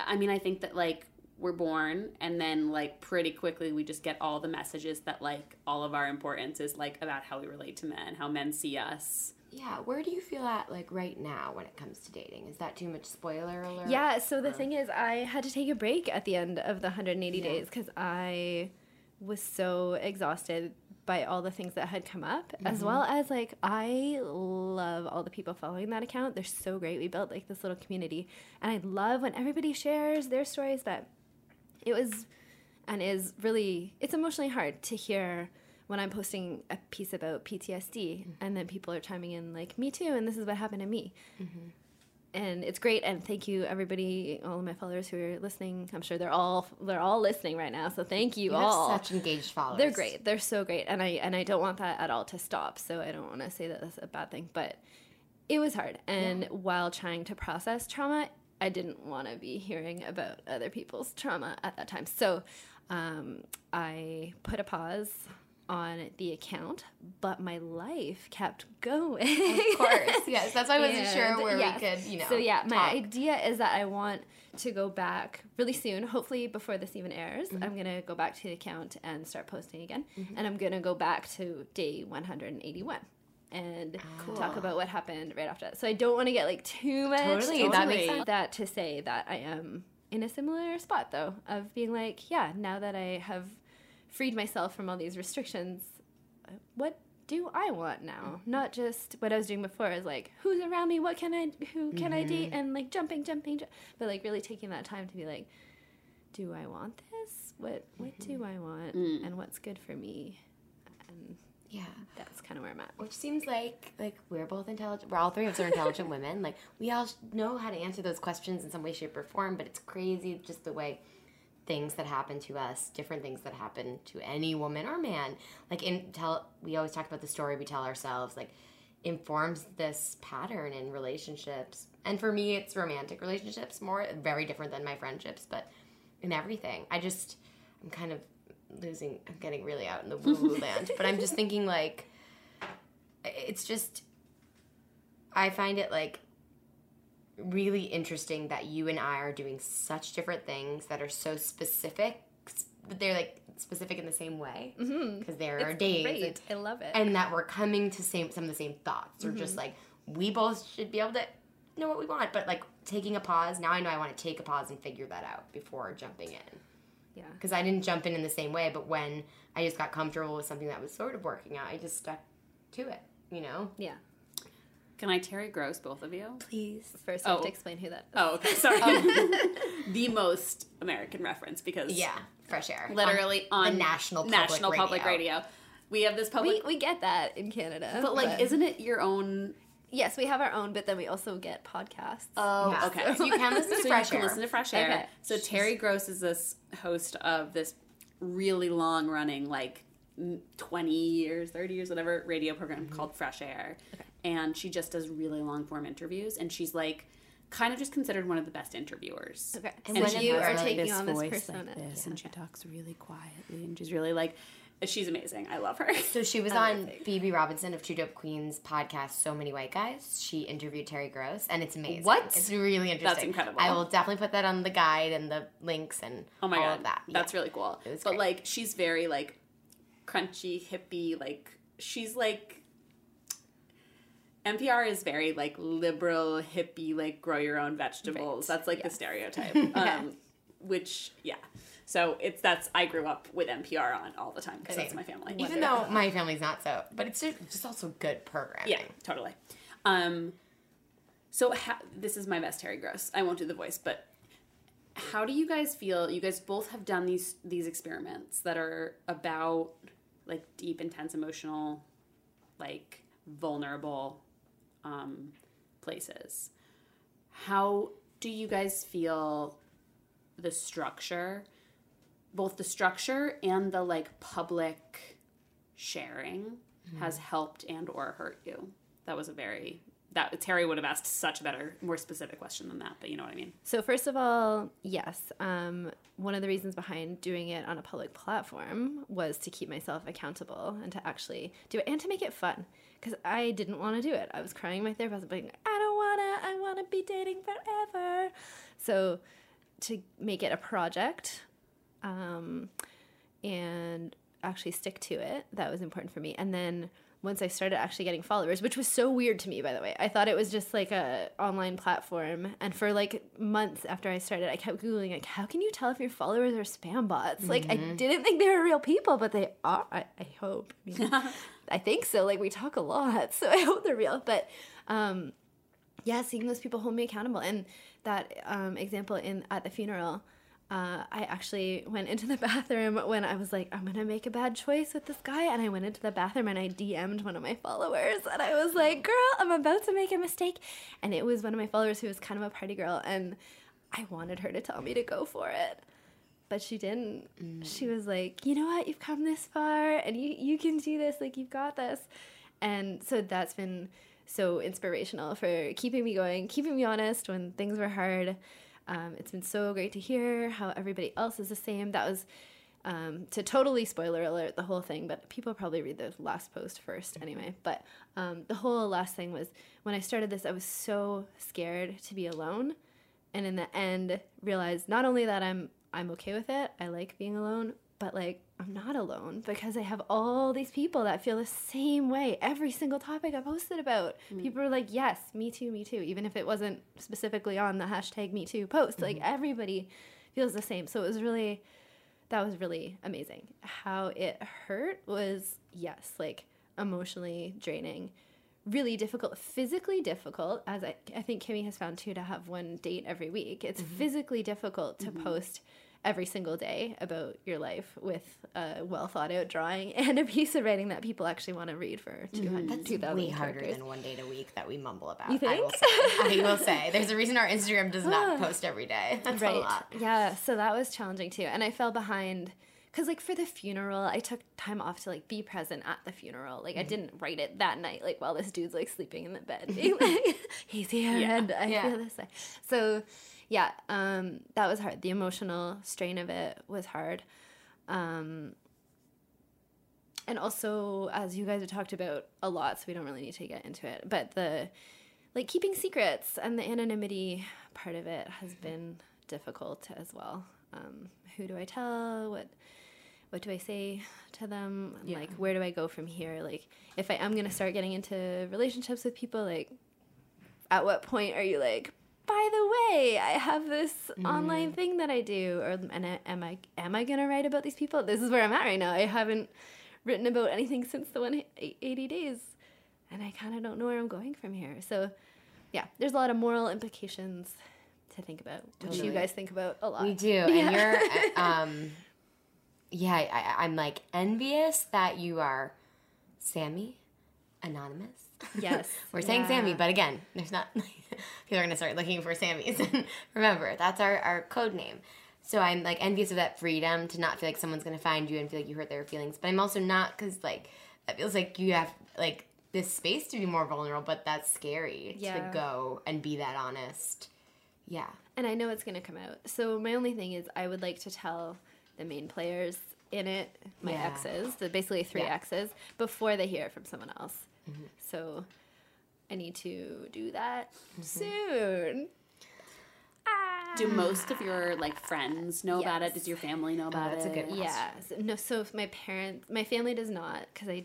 I mean, I think that like we're born and then like pretty quickly we just get all the messages that like all of our importance is like about how we relate to men, how men see us. Yeah, where do you feel at like right now when it comes to dating? Is that too much spoiler alert? yeah, so the thing is, I had to take a break at the end of the 180 Yeah. days because I was so exhausted by all the things that had come up, as mm-hmm. well as like I love all the people following that account. They're so great. We built like this little community, and I love when everybody shares their stories. That it was and is really it's emotionally hard to hear when I'm posting a piece about PTSD mm-hmm. and then people are chiming in like me too and this is what happened to me. Mm-hmm. And it's great and thank you everybody all of my followers who are listening. I'm sure they're all they're all listening right now. So thank you, You all. such engaged followers. They're great. They're so great, and I and I don't want that at all to stop. So I don't want to say that that's a bad thing, but it was hard. And while trying to process trauma, I didn't want to be hearing about other people's trauma at that time. So um, I put a pause on the account, but my life kept going. Of course. Yes, that's why I wasn't sure where yes. we could, you know. So yeah, my talk. idea is that I want to go back really soon. Hopefully before this even airs, Mm-hmm. I'm gonna go back to the account and start posting again, and I'm gonna go back to day 181 and talk about what happened right after that. So I don't want to get like too much. Totally, into that makes sense. That to say that I am in a similar spot though of being like, yeah, now that I have freed myself from all these restrictions, uh, what do I want now? Not just what I was doing before is like who's around me, what can I who can I date and like jumping, jumping, ju- but like really taking that time to be like do I want this? What what do I want and what's good for me? And yeah. that's kind of where I'm at. Which seems like like we're both intelligent. We're all three of us are intelligent women. Like we all know how to answer those questions in some way, shape, or form. But it's crazy just the way things that happen to us, different things that happen to any woman or man. Like in tell, we always talk about the story we tell ourselves. Like informs this pattern in relationships. And for me, it's romantic relationships more very different than my friendships, but in everything. I just I'm kind of losing. I'm getting really out in the woo woo land. But I'm just thinking like it's just I find it like really interesting that you and I are doing such different things that are so specific, but they're like specific in the same way mm-hmm. because there are It's days great. and, I love it. and that we're coming to same some of the same thoughts or just mm-hmm. like we both should be able to know what we want, but like taking a pause. Now I know I want to take a pause and figure that out before jumping in yeah. because I didn't jump in in the same way. But when I just got comfortable with something that was sort of working out, I just stuck to it. You know. Yeah. Can I Terry Gross both of you? Please. First, I have Oh. to explain who that is. Oh, okay. Sorry. the most American reference because Yeah, fresh air. literally on, the national public national public radio. radio. We have this public We, we get that in Canada. But like, isn't it your own yes, we have our own, but then we also get podcasts. Oh, Yeah. okay. So you can listen to so Fresh you can Air. listen to Fresh Air. Okay. So Terry Gross is this host of this really long running, like 20 years, 30 years, whatever, radio program Mm-hmm. called Fresh Air. And she just does really long form interviews. And she's like, kind of just considered one of the best interviewers. okay, And so when you has, are like, taking this on this voice persona. like this, Yeah. and she talks really quietly, and she's really like, she's amazing. I love her. So she was on Phoebe Robinson of Two Dope Queens podcast, So Many White Guys. She interviewed Terry Gross, and it's amazing. What? It's really interesting. That's incredible. I will definitely put that on the guide and the links and Oh my all god, of that. that's Yeah. really cool. It was but great. like, she's very like crunchy, hippie. Like, she's like NPR is very like liberal, hippie, like grow your own vegetables. Right. That's like Yes. the stereotype. Um, which yeah, so it's that's I grew up with NPR on all the time because that's my family. Even though my family's not so, but it's just, just also good programming. Yeah, totally. Um, so ha- this is my best Terry Gross. I won't do the voice, but how do you guys feel? You guys both have done these these experiments that are about like deep, intense, emotional, like vulnerable um, places. How do you guys feel the structure, both the structure and the like public sharing, has helped and or hurt you? That was a very that Terry would have asked such a better, more specific question than that, but you know what I mean. So first of all, yes, um, one of the reasons behind doing it on a public platform was to keep myself accountable and to actually do it and to make it fun because I didn't want to do it. I was crying my therapist, being like, I don't wanna, I wanna be dating forever. So to make it a project, um, and actually stick to it, that was important for me. And then once I started actually getting followers, which was so weird to me, by the way. I thought it was just like a online platform. And for like months after I started, I kept Googling like, how can you tell if your followers are spam bots? Like I didn't think they were real people, but they are. I, I hope. I, mean, I think so. Like we talk a lot, so I hope they're real. But um, yeah, seeing those people hold me accountable, and that um, example in at the funeral, uh, I actually went into the bathroom when I was like, I'm gonna make a bad choice with this guy, and I went into the bathroom and I DM'd one of my followers, and I was like, Girl, I'm about to make a mistake, and it was one of my followers who was kind of a party girl, and I wanted her to tell me to go for it. But she didn't. She was like, you know what, you've come this far and you, you can do this, like you've got this. And so that's been so inspirational for keeping me going, keeping me honest when things were hard. Um, it's been so great to hear how everybody else is the same. That was um, to totally spoiler alert the whole thing, but people probably read the last post first anyway. But um, the whole last thing was when I started this, I was so scared to be alone, and in the end, realized not only that I'm I'm okay with it, I like being alone, but like I'm not alone because I have all these people that feel the same way. Every single topic I posted about, mm. people are like, "Yes, me too, me too," even if it wasn't specifically on the hashtag Me Too post. Like mm-hmm. everybody feels the same. So it was really that was really amazing. How it hurt was yes, like emotionally draining, really difficult, physically difficult, as I, I think Kimmy has found too, to have one date every week. It's mm-hmm. physically difficult to mm-hmm. post every single day about your life with a well thought out drawing and a piece of writing that people actually want to read for 200, mm-hmm. That's 2,000 way harder characters. than one date a week that we mumble about. You I will think? say. I will say. There's a reason our Instagram does not ah. post every day. That's a lot. Yeah, so that was challenging too. And I fell behind cuz like for the funeral, I took time off to like be present at the funeral. Like I mm-hmm. didn't write it that night like while this dude's like sleeping in the bed. like, He's here Yeah. and I Yeah. feel this way. So, yeah, um that was hard. The emotional strain of it was hard. Um and also as you guys have talked about a lot, so we don't really need to get into it, but the like keeping secrets and the anonymity part of it has been difficult as well. Um, who do I tell? What what do I say to them? Yeah. Like where do I go from here? Like if I am gonna start getting into relationships with people, like at what point are you like, by the way, I have this online thing that I do, or and I- am I am I gonna write about these people? This is where I'm at right now. I haven't written about anything since the one eighty days, and I kind of don't know where I'm going from here. So, yeah, there's a lot of moral implications to think about, which you guys think about a lot. We do, and you're, uh, um, yeah, I, I'm like envious that you are Sammy, anonymous, Yes. We're saying yeah. Sammy, but again, there's not. people are gonna start looking for Sammys. And remember, that's our our code name. So I'm like envious of that freedom to not feel like someone's gonna find you and feel like you hurt their feelings. But I'm also not because like that feels like you have like this space to be more vulnerable, but that's scary Yeah. to go and be that honest. Yeah. And I know it's going to come out. So my only thing is, I would like to tell the main players in it, my Yeah. exes, the basically three Yeah. Exes, before they hear it from someone else. So I need to do that Mm-hmm. soon. Ah. Do most of your like friends know about it? Does your family know about that's a good one. Yeah. So, no. So if my parents, my family does not, because I,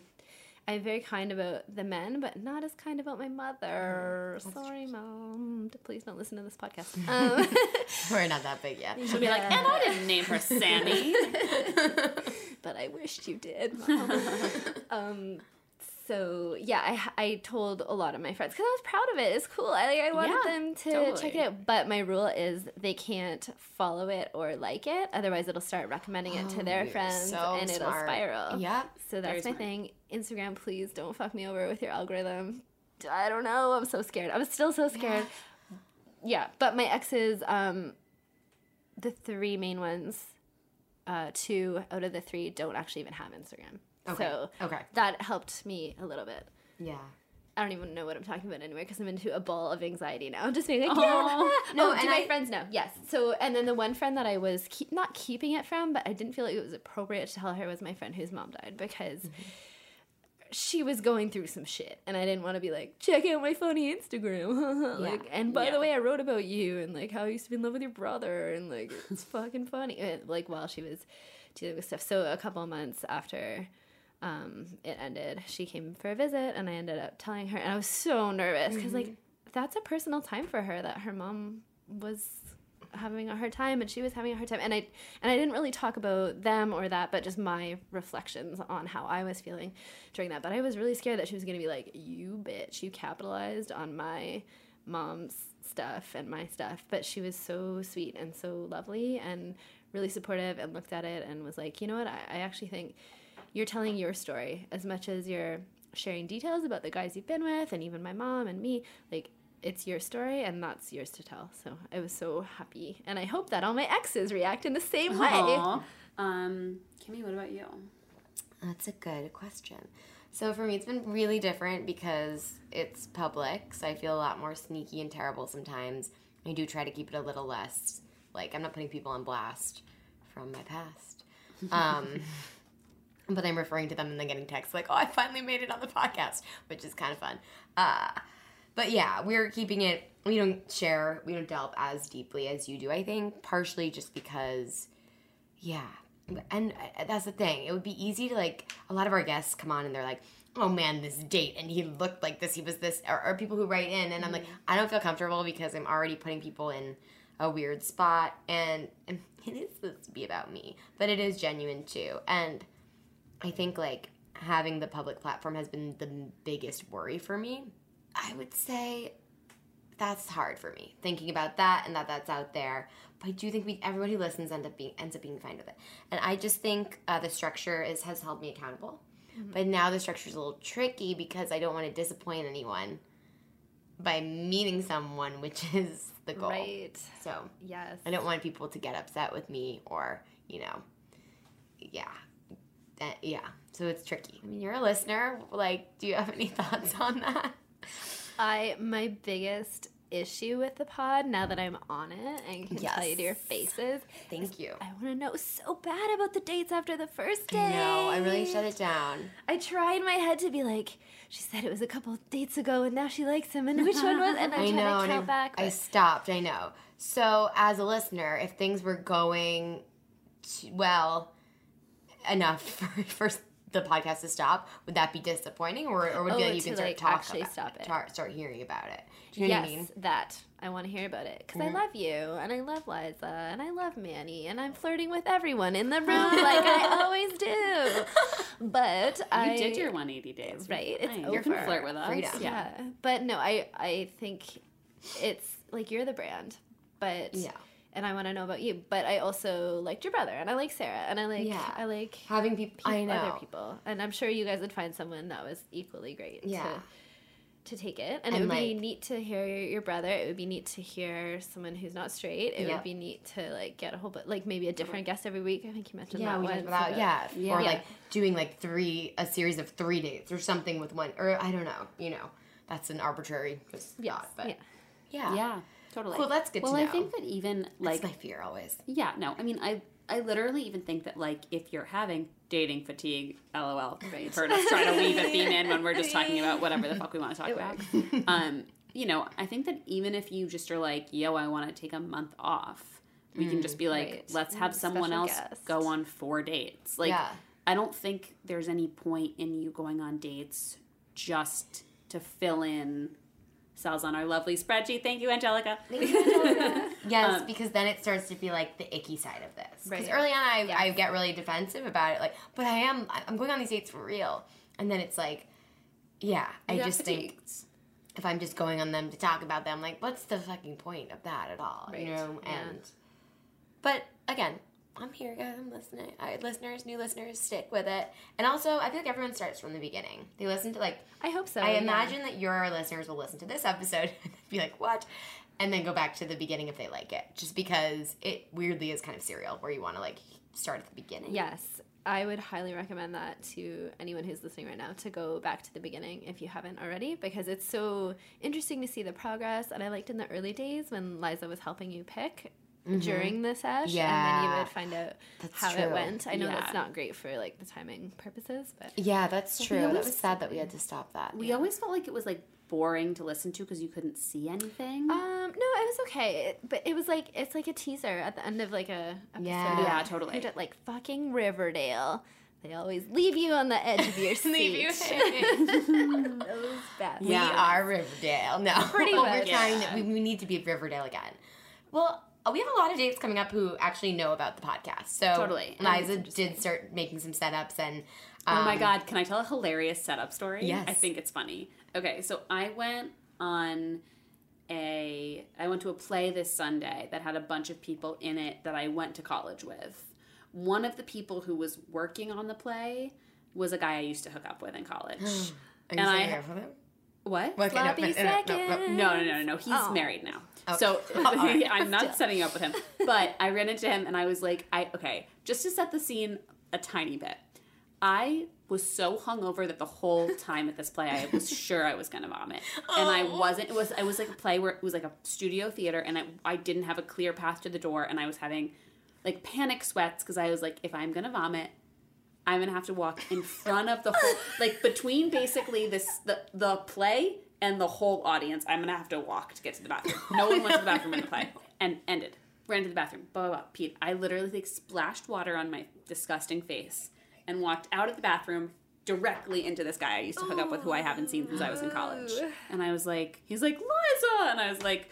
I'm very kind about the men, but not as kind about my mother. Sorry, mom. Please don't listen to this podcast. Um, We're not that big yet. She'll be like, and I didn't name her Sammy. but I wished you did. Mom. um, so yeah, I I told a lot of my friends because I was proud of it. It's cool. I like, I wanted Yeah, them to totally. check it out. But my rule is they can't follow it or like it. Otherwise, it'll start recommending it to Oh, their friends, so and it'll spiral. Yeah. So that's my smart. thing. Instagram, please don't fuck me over with your algorithm. I don't know. I'm so scared. I'm still so scared. Yeah, but my exes, um, the three main ones, uh, two out of the three don't actually even have Instagram. Okay. So Okay. that helped me a little bit. Yeah. I don't even know what I'm talking about anyway because I'm into a ball of anxiety now. I'm just being like, yeah. Oh. No, Oh, and my I- friends know? Yes. So, and then the one friend that I was keep, not keeping it from, but I didn't feel like it was appropriate to tell her was my friend whose mom died because mm-hmm. she was going through some shit, and I didn't want to be like, check out my funny Instagram, like, and by Yeah. the way, I wrote about you and like how I used to be in love with your brother, and like it's fucking funny, and, like while she was dealing with stuff. So a couple of months after um, it ended, she came for a visit, and I ended up telling her, and I was so nervous because like that's a personal time for her that her mom was having a hard time and she was having a hard time and I and I didn't really talk about them or that but just my reflections on how I was feeling during that. But I was really scared that she was going to be like you bitch you capitalized on my mom's stuff and my stuff. But she was so sweet and so lovely and really supportive and looked at it and was like you know what? I, I actually think you're telling your story as much as you're sharing details about the guys you've been with and even my mom and me like it's your story and that's yours to tell so i was so happy and i hope that all my exes react in the same way Aw. Um, Kimmy, what about you? That's a good question. So for me, it's been really different because it's public, so I feel a lot more sneaky and terrible sometimes. I do try to keep it a little less like I'm not putting people on blast from my past. Um, but I'm referring to them and then getting texts like, "Oh, I finally made it on the podcast," which is kind of fun. Uh, but yeah, we're keeping it. We don't share. We don't delve as deeply as you do. I think partially just because yeah. And uh, that's the thing. It would be easy to like a lot of our guests come on and they're like, "Oh man, this date and he looked like this. He was this." Or, or people who write in and I'm like, I don't feel comfortable because I'm already putting people in a weird spot and, and it is supposed to be about me, but it is genuine too. And I think like having the public platform has been the biggest worry for me. I would say that's hard for me thinking about that and that that's out there. But i do think we everybody who listens end up being ends up being fine with it. And i just think uh, the structure is has held me accountable. But now the structure is a little tricky because i don't want to disappoint anyone by meeting someone which is the goal. Right. So yes. I don't want people to get upset with me or you know yeah Uh, yeah so it's tricky i mean you're a listener like do you have any thoughts on that i my biggest issue with the pod now that i'm on it and can tell you to your faces thank you i want to know so bad about the dates after the first day no i really shut it down I try in my head to be like, she said it was a couple dates ago, and now she likes him, and which one was? And I'm I know, to count I, back. I stopped. I know. So, as a listener, if things were going well enough for, for the podcast to stop, would that be disappointing, or, or would it be Oh, like you can start like, talk actually about stop it. tar- start hearing about it? Do you know yes, what I mean? that I want to hear about it because Mhm. I love you, and I love Liza, and I love Manny, and I'm flirting with everyone in the room like I always do. But You I did your 180 days. right. It's Fine. over. You can flirt with us. Freedom. Yeah, but no, I I think it's like you're the brand, but Yeah. And I want to know about you. But I also liked your brother, and I like Sarah, and I like Yeah. I like Having people, I know. other people, and I'm sure you guys would find someone that was equally great. Yeah. to to take it, and, And, it would be neat to hear your brother. It would be neat to hear someone who's not straight. It Yep. would be neat to like get a whole bit, like maybe a different guest every week. I think you mentioned Yeah, that we once. about about- yeah, Yeah. or like doing like three a series of three dates or something with one or I don't know. You know, that's an arbitrary just Yes, thought, but yeah. yeah, Yeah, totally. Cool, that's good Well, to I know. think that even Like like my fear always. Yeah, no. I mean, I I literally even think that like if you're having dating fatigue, lol, you've heard us try to weave a theme in when we're just talking about whatever the fuck we want to talk It about. Um, you know, I think that even if you just are like, yo, I want to take a month off, we can just be like, right. let's have Mm, someone else guest. go on four dates. Like, Yeah. I don't think there's any point in you going on dates just to fill in cells on our lovely spreadsheet. Thank you, Angelica. Yes, Um, because then it starts to be like the icky side of this. Because Right. early on, I, Yes. I get really defensive about it, like, but I am, I'm going on these dates for real. And then it's like, yeah, I You got just think if I'm just going on them to talk about them, like, what's the fucking point of that at all? You Right. know? Yeah. And, but again, I'm here, guys. I'm listening. I, listeners, new listeners, stick with it. And also, I feel like everyone starts from the beginning. They listen to like I hope so. I yeah. imagine that your listeners will listen to this episode and be like, "What?" and then go back to the beginning if they like it. Just because it weirdly is kind of serial where you want to like start at the beginning. Yes, I would highly recommend that to anyone who's listening right now to go back to the beginning if you haven't already, because it's so interesting to see the progress. And I liked in the early days when Liza was helping you pick during the sesh, yeah. and then you would find out That's how true. it went. I know Yeah. that's not great for like the timing purposes, but Yeah, that's true. That was sad that we had to stop that. We always felt like it was like boring to listen to because you couldn't see anything. um, no, it was okay. It, but it was like it's like a teaser at the end of like a episode. Yeah. Yeah, of- totally. Like fucking Riverdale. They always leave you on the edge of your seat. Leave you Those bad. We Yeah. are Riverdale. No, Pretty we're much. trying. Yeah. To, we, we need to be Riverdale again. Well, we have a lot of dates coming up who actually know about the podcast. So Totally. And Liza did start making some setups and. oh my um, god, can I tell a hilarious setup story? Yes. I think it's funny. Okay, so I went on a I went to a play this Sunday that had a bunch of people in it that I went to college with. One of the people who was working on the play was a guy I used to hook up with in college. And I- have them? what? Okay, no, no, no, no, no, no. No, no, no, no, no. He's Oh. married now. Oh. So right. I'm not setting you up with him. But I ran into him and I was like, I okay, just to set the scene a tiny bit. I was so hungover that the whole time at this play I was sure I was gonna vomit. And I Oh. wasn't it was I was like a play where it was like a studio theater and I, I didn't have a clear path to the door and I was having like panic sweats because I was like, if I'm gonna vomit, I'm gonna have to walk in front of the whole like between basically this the the play and the whole audience. I'm gonna have to walk to get to the bathroom. No one went to the bathroom in the play and ended. Ran to the bathroom. Blah blah blah. Pete. I literally like splashed water on my disgusting face and walked out of the bathroom directly into this guy I used to hook up with who I haven't seen since I was in college. And I was like, he's like, Liza and I was like,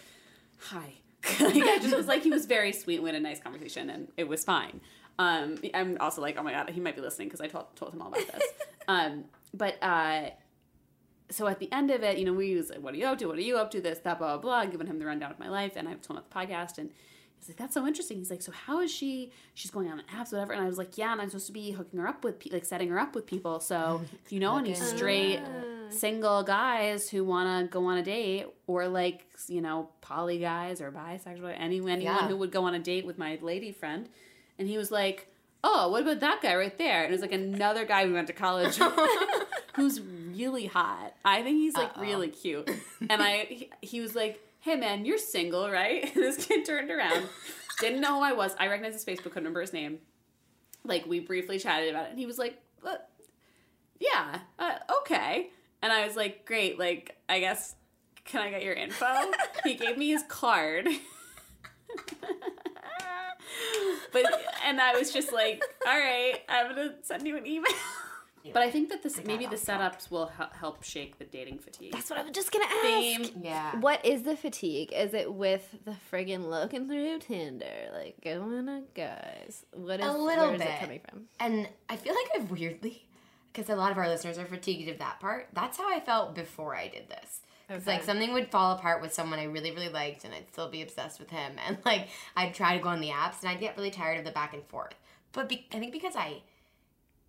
hi. like, I just was like, he was very sweet. We had a nice conversation, and it was fine. Um, I'm also like, oh my god, he might be listening because I told, told him all about this. um, but uh, so at the end of it, you know, we was like, what are you up to? What are you up to? This, that, blah, blah, blah. Giving him the rundown of my life, and I've told him about the podcast, and he's like, that's so interesting. He's like, so how is she? She's going on apps, whatever. And I was like, yeah, and I'm supposed to be hooking her up with, pe- like, setting her up with people. So if you know any Okay. straight ah. single guys who want to go on a date or like you know poly guys or bisexual anyone anyone Yeah. who would go on a date with my lady friend and he was like oh what about that guy right there and it was like another guy we went to college with who's really hot. I think he's like Uh-oh. really cute. And i he, he was like hey man you're single right? And this kid turned around. Didn't know who i was. I recognized his face but couldn't remember his name. Like we briefly chatted about it and he was like uh, yeah uh, okay. And i was like great like i guess can i get your info? He gave me his card. But and i was just like all right i'm gonna send you an email but i think that this maybe the off track. setups will help shake the dating fatigue That's what I was just gonna ask. theme Yeah. What is the fatigue? Is it with the friggin' looking through Tinder, like going to guys? What is A little where is bit. it coming from? And I feel like I've weirdly, because a lot of our listeners are fatigued of that part. That's how I felt before I did this. It's like something would fall apart with someone I really, really liked, and I'd still be obsessed with him. And like I'd try to go on the apps, and I'd get really tired of the back and forth. But be- I think because I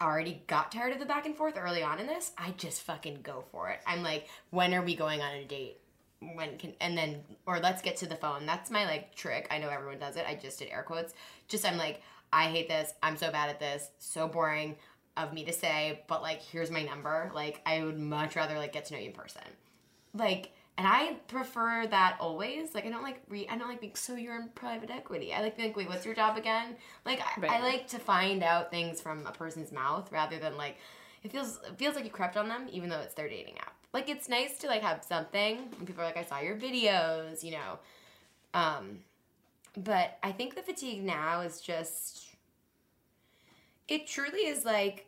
already got tired of the back and forth early on in this, I just fucking go for it. I'm like, when are we going on a date? When can and then or let's get to the phone. That's my like trick. I know everyone does it. I just did air quotes. Just I'm like, I hate this. I'm so bad at this. So boring of me to say, but like here's my number. Like I would much rather like get to know you in person. Like and I prefer that always. Like I don't like re I don't like being so you're in private equity. I like being like, wait, what's your job again? Like I, I like to find out things from a person's mouth rather than like it feels it feels like you crept on them even though it's their dating app. Like it's nice to like have something and people are like, I saw your videos, you know. Um but I think the fatigue now is just it truly is like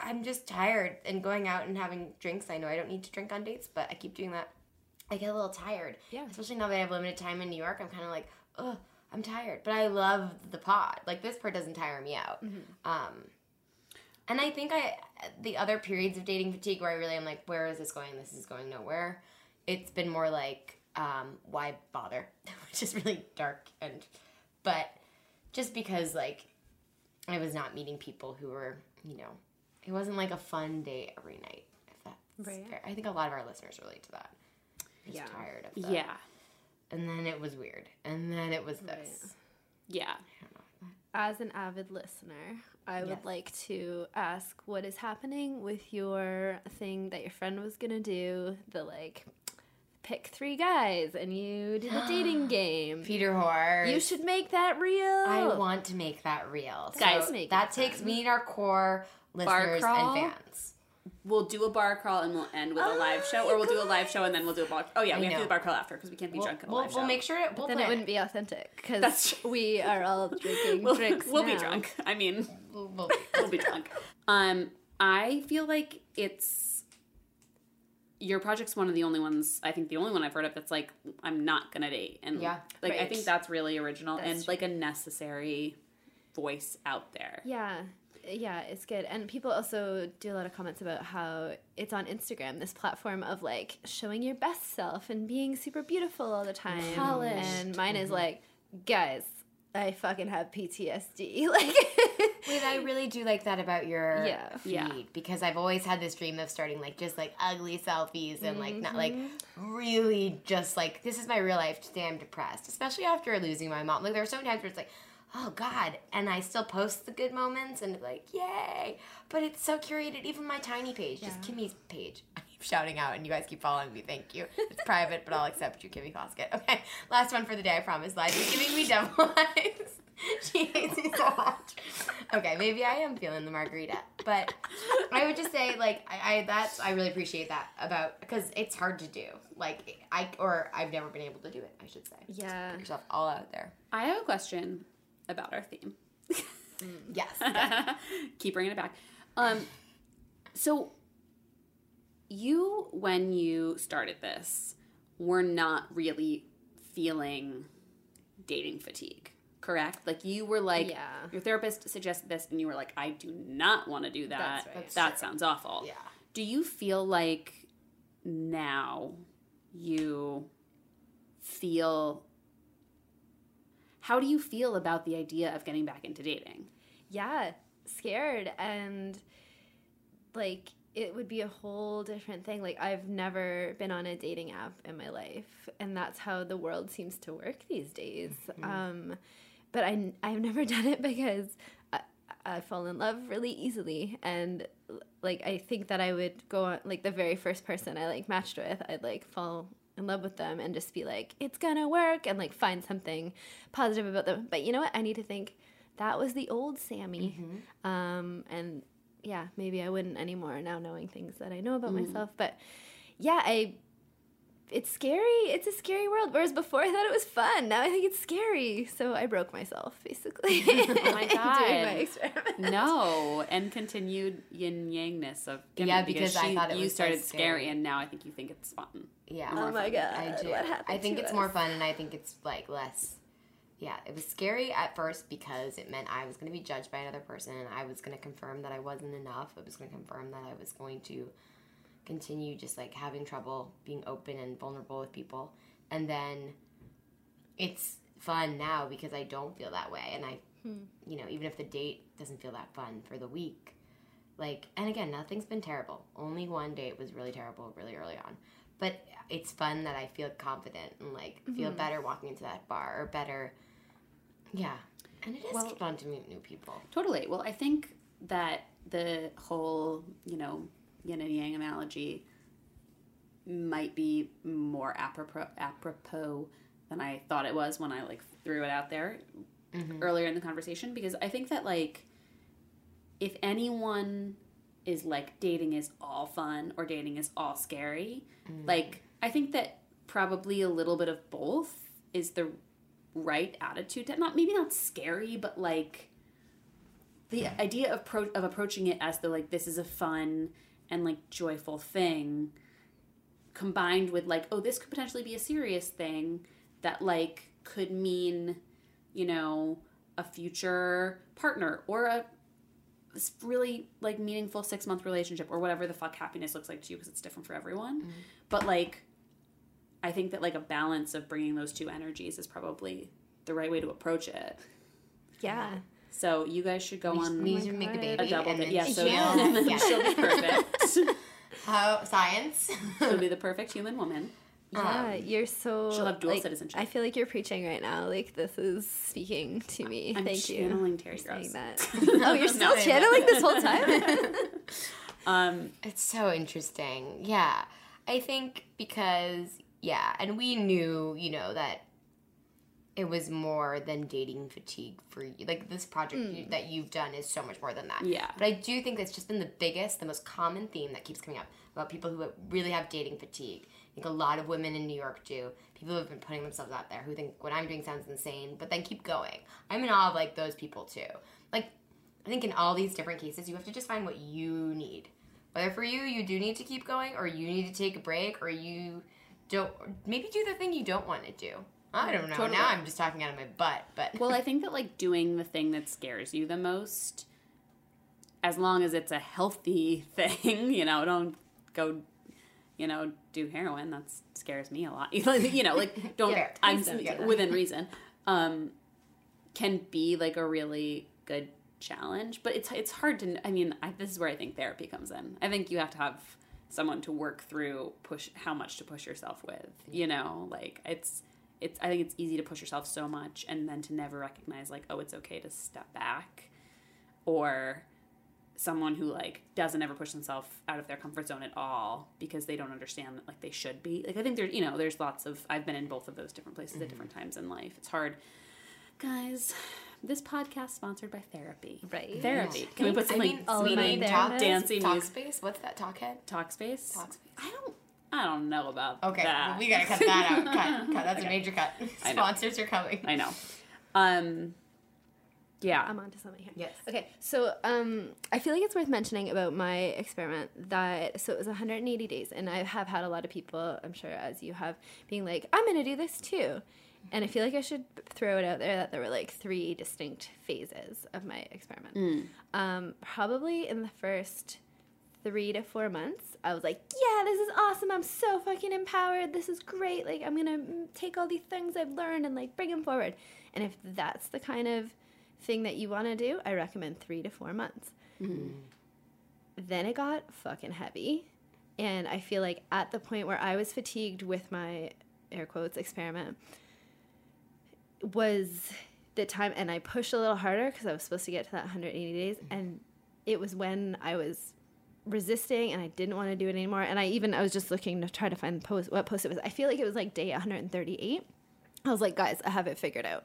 I'm just tired and going out and having drinks. I know I don't need to drink on dates, but I keep doing that. I get a little tired. Yeah. Especially now that I have limited time in New York, I'm kind of like, oh, I'm tired. But I love the pod. Like this part doesn't tire me out. Um, and I think I the other periods of dating fatigue where I really am like, where is this going? This is going nowhere. It's been more like, um, why bother? Which is really dark and, but just because like I was not meeting people who were, you know, it wasn't like a fun day every night. If that's Right. fair. I think a lot of our listeners relate to that. Yeah. tired of that. Yeah. And then it was weird. And then it was this. Right. Yeah. As an avid listener, I would like to ask what is happening with your thing that your friend was gonna do, the like pick three guys and you did a dating game. Peter Horse. You should make that real. I want to make that real. Guys, so make that takes fun. we need our core listeners crawl? and fans. We'll do a bar crawl and we'll end with a live show, or we'll do a live show and then we'll do a bar. Oh yeah, I we have to do the bar crawl after because we can't be We'll, drunk in a we'll, live we'll make sure it, we'll then plan it wouldn't be authentic because we are all drinking we'll, drinks. we'll be drunk. I mean, We'll, we'll, we'll be drunk. Um, I feel like it's your project's one of the only ones I think the only one I've heard of that's like I'm not gonna date, and Yeah. like I think that's really original That's and true. like a necessary voice out there. Yeah. Yeah, it's good. And people also do a lot of comments about how it's on Instagram, this platform of like showing your best self and being super beautiful all the time. Polished. And mine is like, guys, I fucking have PTSD. Like Wait, I really do like that about your Yeah. feed Yeah. because I've always had this dream of starting like just like ugly selfies and like not like Mm-hmm. really just like this is my real life. Today I'm depressed, especially after losing my mom. Like there are so many times where it's like, oh god, and I still post the good moments and like yay, but it's so curated. Even my tiny page, just Kimmy's page. I keep shouting out, and you guys keep following me. Thank you. It's private, but I'll accept you, Kimmy Foskett. Okay, last one for the day. I promise. Liza is giving me devil eyes. she hates me so much. Okay, maybe I am feeling the margarita, but I would just say like I, I that's I really appreciate that about because it's hard to do. Like I or I've never been able to do it. I should say. Yeah. Put yourself all out there. I have a question about our theme. Yes. Keep bringing it back. Um, so you, when you started this, were not really feeling dating fatigue, correct? Like you were like, Yeah. your therapist suggested this, and you were like, I do not want to do that. That's right. That sounds awful. yeah. Do you feel like now you feel? How do you feel about the idea of getting back into dating? yeah, scared and like it would be a whole different thing. Like I've never been on a dating app in my life, and that's how the world seems to work these days. Um, but I I've never done it because I, I fall in love really easily, and like I think that I would go on like the very first person I like matched with, I'd like fall in love with them and just be like it's gonna work and like find something positive about them. But you know what? I need to think that was the old Sammy. Um, and yeah, maybe I wouldn't anymore now knowing things that I know about myself. But yeah, I it's scary. It's a scary world. Whereas before I thought it was fun. Now I think it's scary. So I broke myself basically. Oh my Doing God. my. No, and continued yin yangness of Kimmy Yeah, because I she- thought it you was so started scary, scary. and now I think you think it's fun. Yeah. Oh my god. I do. What happened I think to it's us? more fun, and I think it's like less. Yeah, it was scary at first because it meant I was going to be judged by another person, and I was going to confirm that I wasn't enough. It was going to confirm that I was going to continue just like having trouble being open and vulnerable with people, and then it's fun now because I don't feel that way, and I hmm. you know, even if the date doesn't feel that fun for the week. Like, and again, nothing's been terrible. Only one date was really terrible really early on. But it's fun that I feel confident and like feel mm-hmm. better walking into that bar or better. Yeah. And it is Well- fun to meet new people. Totally. Well, I think that the whole, you know, yin and yang analogy might be more apropos, apropos than I thought it was when I like threw it out there mm-hmm. earlier in the conversation because I think that like if anyone is like dating is all fun or dating is all scary, mm. like I think that probably a little bit of both is the right attitude to not maybe not scary but like the idea of pro- of approaching it as the like this is a fun and like joyful thing combined with like oh this could potentially be a serious thing that like could mean you know a future partner or a really like meaningful six month relationship or whatever the fuck happiness looks like to you because it's different for everyone. Mm-hmm. But like i think that like a balance of bringing those two energies is probably the right way to approach it. Yeah. So you guys should go on We need to make a baby. a double and date. Yeah, so she'll- yeah. she'll be perfect. How science? she'll be the perfect human woman. Yeah, you're so. she'll have dual like, citizenship. I feel like you're preaching right now. Like this is speaking to me. I'm Thank you. channeling Terry for saying Gross. that. oh, you're still No. channeling this whole time. Um, It's so interesting. Yeah. I think because, yeah, and we knew, you know, that it was more than dating fatigue for you. Like, this project you, hmm. that you've done is so much more than that. Yeah. But I do think that's just been the biggest, the most common theme that keeps coming up about people who really have dating fatigue. I think a lot of women in New York do. People who have been putting themselves out there who think what I'm doing sounds insane, but then keep going. I'm in awe of, like, those people, too. Like, I think in all these different cases, you have to just find what you need. Whether for you, you do need to keep going, or you need to take a break, or you don't. Maybe do the thing you don't want to do. I don't know. Totally. Now I'm just talking out of my butt, but well, I think that like doing the thing that scares you the most, as long as it's a healthy thing, you know, don't go, you know, do heroin. That scares me a lot. you know, like don't. Fair. I'm don't within reason. Um, can be like a really good challenge, but it's it's hard to. I mean, I, this is where I think therapy comes in. I think you have to have someone to work through push how much to push yourself with. You know, like it's it's. I think it's easy to push yourself so much, and then to never recognize like, oh, it's okay to step back, or someone who like doesn't ever push themselves out of their comfort zone at all because they don't understand that like they should be like i think there's you know there's lots of i've been in both of those different places at mm-hmm. different times in life it's hard guys this podcast sponsored by therapy Right. therapy can we put some I like mean, all we need talk, Dancing talk music. space. What's that? Talk head. Talkspace Talk space. i don't i don't know about that. Okay, that we gotta cut that out. Cut, cut. That's a major cut. Sponsors are coming. i know um yeah I'm onto something here. Yes. Okay, so um, I feel like it's worth mentioning about my experiment that so it was 180 days, and I have had a lot of people, I'm sure as you have, being like, I'm gonna do this too, and I feel like I should throw it out there that there were like three distinct phases of my experiment. Um, probably in the first three to four months, I was like, yeah, this is awesome. I'm so fucking empowered. This is great. Like, I'm going to take all these things I've learned and like bring them forward. And if that's the kind of thing that you want to do, I recommend three to four months. Mm-hmm. Then it got fucking heavy. And I feel like at the point where I was fatigued with my air quotes experiment was the time, and I pushed a little harder because I was supposed to get to that 180 days. Mm-hmm. And it was when I was resisting and I didn't want to do it anymore. And I even I was just looking to try to find post what post it was. I feel like it was like day 138. I was like, guys, I have it figured out.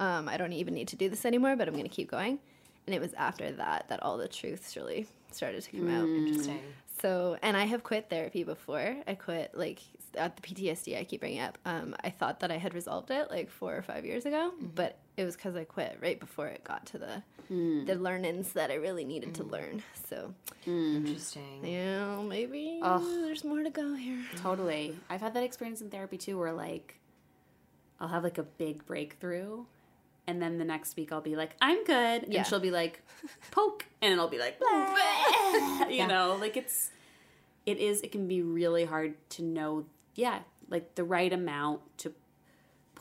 Um, I don't even need to do this anymore, but I'm gonna keep going. And it was after that that all the truths really started to come out. Interesting. So, and I have quit therapy before. I quit like at the PTSD I keep bringing up. Um, I thought that I had resolved it like four or five years ago, mm-hmm. but it was because I quit right before it got to the mm. the learnings that I really needed to mm. learn. So, mm-hmm. Interesting. yeah, maybe Ugh. there's more to go here. Totally. I've had that experience in therapy too where like I'll have like a big breakthrough and then the next week I'll be like, I'm good. Yeah. And she'll be like, poke. And it'll be like, you know, like it's, it is, it can be really hard to know, yeah, like the right amount to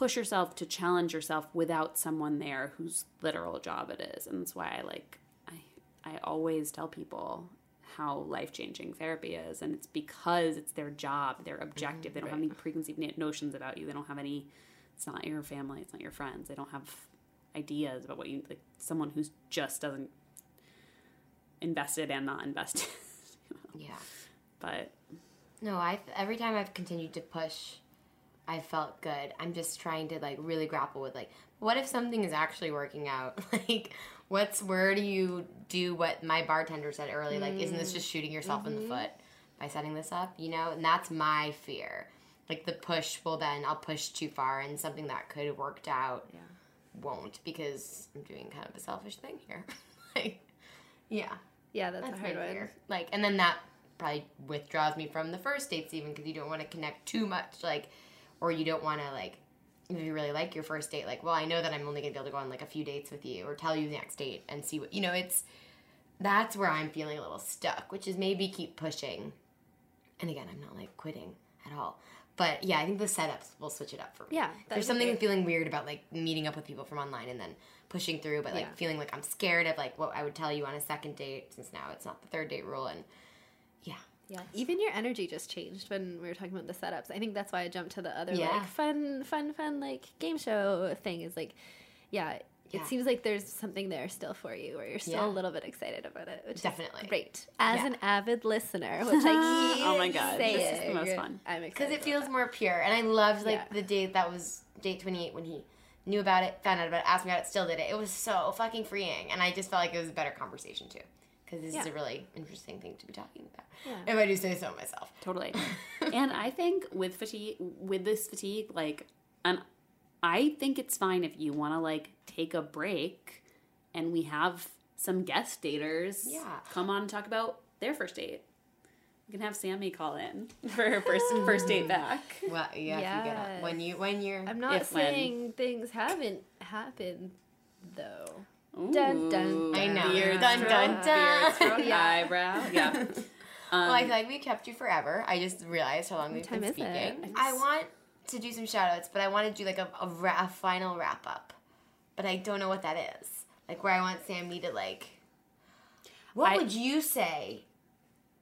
push yourself to challenge yourself without someone there whose literal job it is. And that's why I like I I always tell people how life changing therapy is, and it's because it's their job, their objective. They don't mm-hmm. have any preconceived notions about you. They don't have any. It's not your family. It's not your friends. They don't have ideas about what you like. Someone who's just doesn't invested and not invested. Yeah. but No, I every time I've continued to push, I've felt good. I'm just trying to like really grapple with like, what if something is actually working out? Like, what's where do you do what my bartender said earlier? Like, isn't this just shooting yourself in the mm-hmm. foot by setting this up? You know, and that's my fear. Like the push will then I'll push too far, and something that could have worked out won't because I'm doing kind of a selfish thing here. like, yeah. Yeah, that's, That's a hard one. Like, and then that probably withdraws me from the first dates even because you don't want to connect too much, like, or you don't want to like, if you really like your first date, like, well, I know that I'm only gonna be able to go on like a few dates with you, or tell you the next date and see what you know. It's that's where I'm feeling a little stuck, which is maybe keep pushing. And again, I'm not like quitting at all. But yeah, I think the setups will switch it up for me. Yeah, there's something great. feeling weird about like meeting up with people from online and then pushing through, but like Yeah. feeling like I'm scared of like what I would tell you on a second date since now it's not the third date rule and yeah. Yeah, even your energy just changed when we were talking about the setups. I think that's why I jumped to the other Yeah. like fun, fun, fun like game show thing. Is like, yeah, Yeah. it seems like there's something there still for you, where you're still Yeah. a little bit excited about it, which Definitely. is great. As Yeah. an avid listener, which I keep Oh my God, saying, this is the most fun. I'm excited Because it feels that. more pure. And I loved like the date that was date 28 when he knew about it, found out about it, asked me about it, still did it. It was so fucking freeing. And I just felt like it was a better conversation too. Because this is a really interesting thing to be talking about. If I do say so myself. Totally. and I think with fatigue, with this fatigue, like, and I think it's fine if you want to like take a break, and we have some guest daters. Yeah. come on and talk about their first date. We can have Sammy call in for her first first date back. Well, yeah, if you get up. When, you, when you're. I'm not if when. saying things haven't happened though. Ooh, Dun, dun, I know. Beard Dun, dun, dun. beard Yeah. eyebrow. Yeah. Um, well, I feel like we kept you forever. I just realized how long we've time been is it? speaking. I want to do some shout outs, but I want to do like a, a, ra- a final wrap up. But I don't know what that is. Like where I want Sammy to like. What I- would you say?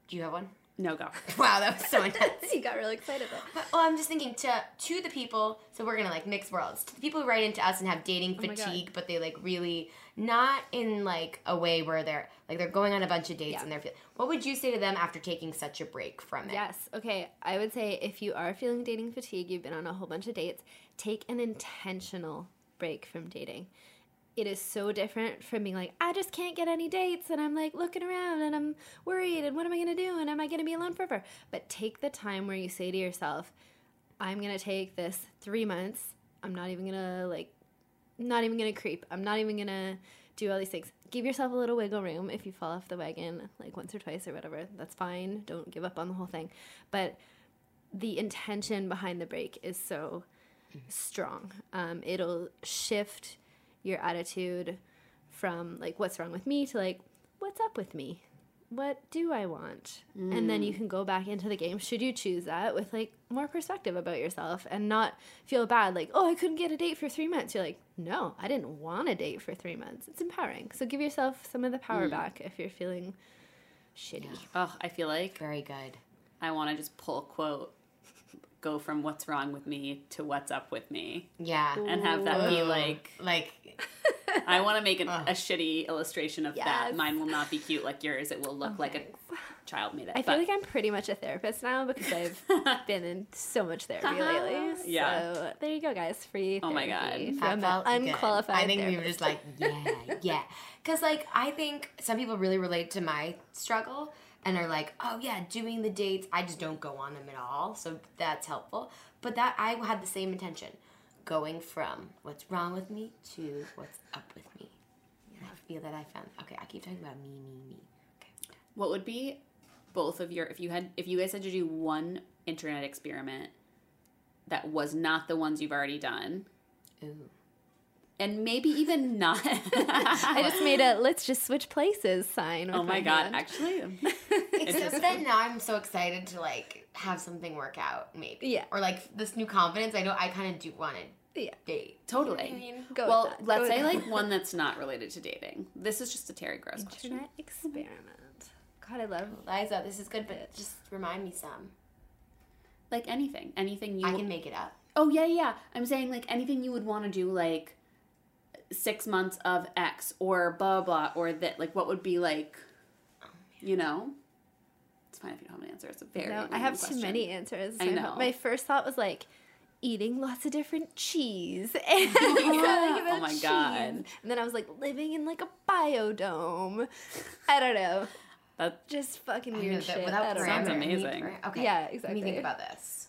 Do you have one? No go. Wow, that was so intense. you got really excited though. But, oh, I'm just thinking to to the people. So we're gonna like mix worlds. To the people who write into us and have dating Oh fatigue, but they like really not in like a way where they're like they're going on a bunch of dates Yeah. and they're. feeling. what would you say to them after taking such a break from it? Yes. Okay. I would say if you are feeling dating fatigue, you've been on a whole bunch of dates, take an intentional break from dating. It is so different from being like, I just can't get any dates and I'm like looking around and I'm worried and what am I going to do and am I going to be alone forever? But take the time where you say to yourself, I'm going to take this three months. I'm not even going to like, not even going to creep. I'm not even going to do all these things. Give yourself a little wiggle room if you fall off the wagon like once or twice or whatever. That's fine. Don't give up on the whole thing. But the intention behind the break is so strong. Um, it'll shift your attitude from like what's wrong with me to like what's up with me? What do i want? And then you mm. can go back into the game should you choose that with like more perspective about yourself and not feel bad like oh i couldn't get a date for three months. You're like no i didn't want a date for three months. It's empowering. So give yourself some of the power mm. back if you're feeling shitty. Oh, I feel like Very good. I want to just pull a quote, go from what's wrong with me to what's up with me, Yeah. and have that be like Like I want to make an, a shitty illustration of that. Mine will not be cute like yours. It will look oh, like a child made it. I feel like I'm pretty much a therapist now because I've been in so much therapy uh-huh. lately. Yeah. So there you go, guys. Free Oh my God. from that felt an good. unqualified I think we were just like, yeah, yeah. Because like I think some people really relate to my struggle and are like, oh yeah, doing the dates. I just don't go on them at all, so that's helpful. But that I had the same intention, going from what's wrong with me to what's up with me. And I feel that I found. Okay, I keep talking about me, me, me. Okay. What would be both of your if you had if you guys had to do one internet experiment that was not the ones you've already done, Ooh. And maybe even not. I just made a let's just switch places sign. Oh my god! hand. Actually, Except that now I'm so excited to like have something work out, maybe. Yeah. Or like this new confidence. I know I kind of do want to Yeah. date. Totally. I mean, Go well, with that. let's Go with say that. like one that's not related to dating. This is just a Terry Gross question. Internet experiment. God, I love. Liza, this is good, but just remind me some. Like anything, anything you. I can make it up. Oh yeah, yeah. I'm saying like anything you would want to do, like six months of X or blah blah or that. Like what would be like, oh, you know? It's fine if you don't have an answer. It's a very. No, I random have too many answers. I My- know. My first thought was like eating lots of different cheese. And something Oh my cheese. God. And then I was like living in like a biodome. I don't know. That Just fucking I know weird that shit. without I don't Sounds know. need amazing. Okay. Yeah, Let me exactly. think about this.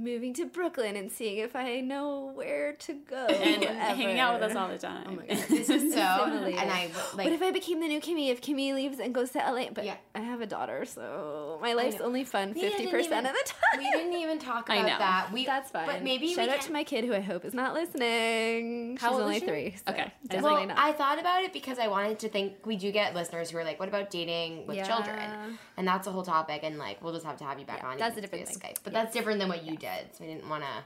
Moving to Brooklyn and seeing if I know where to go. and hanging out with us all the time. Oh my God. This is so, Simulated. and I like. what if I became the new Kimmy if Kimmy leaves and goes to LA? But Yeah. I have a daughter, so my life's only fun fifty percent of the time. we didn't even talk I about know. that. We That's fine. But maybe shout we out can, to my kid who I hope is not listening. How She's old is only she? three. so Okay. definitely Well, not. I thought about it because I wanted to think we do get listeners who are like, "What about dating with Yeah. children?" And that's a whole topic, and like we'll just have to have you back Yeah, on. that's a different via thing. Skype. But that's different than what you did, so I didn't want to.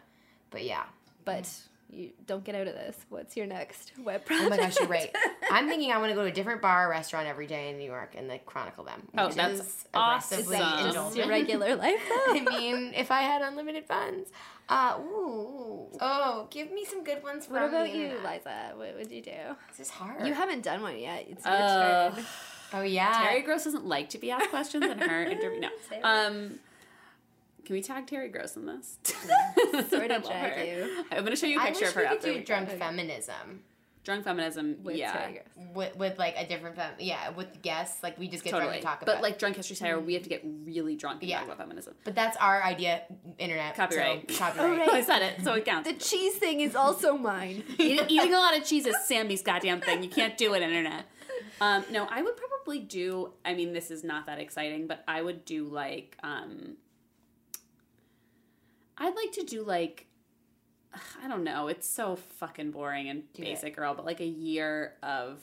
But yeah. but you don't get out of this. What's your next web project? Oh my gosh, you're right. I'm thinking I want to go to a different bar or restaurant every day in New York and like chronicle them. Oh, which that's is awesome. aggressively Is that just your regular life though? I mean, if I had unlimited funds. Uh, ooh. Oh, give me some good ones from what about you, internet. Liza? What would you do? This is hard. You haven't done one yet. It's your Uh, turn. oh yeah. Terry Gross doesn't like to be asked questions in her interview. No. Say it. Um, can we tag Terry Gross in this? Sort I of her. you. I'm gonna show you a I picture wish of her we could do drunk Okay. feminism drunk feminism. With yeah, with with like a different fem- yeah with guests like we just get drunk and talk about. But like drunk history Saturday, we have to get really drunk and Yeah. talk about feminism. but that's our idea. Internet Copyright. So, copyright. Right. I said it, so it counts. The cheese thing is also mine. Eating a lot of cheese is Sammy's goddamn thing. You can't do it, internet. Um, no, I would probably do. I mean, this is not that exciting, but I would do like. Um, I'd like to do like. I don't know. It's so fucking boring and Do basic, girl. But like a year of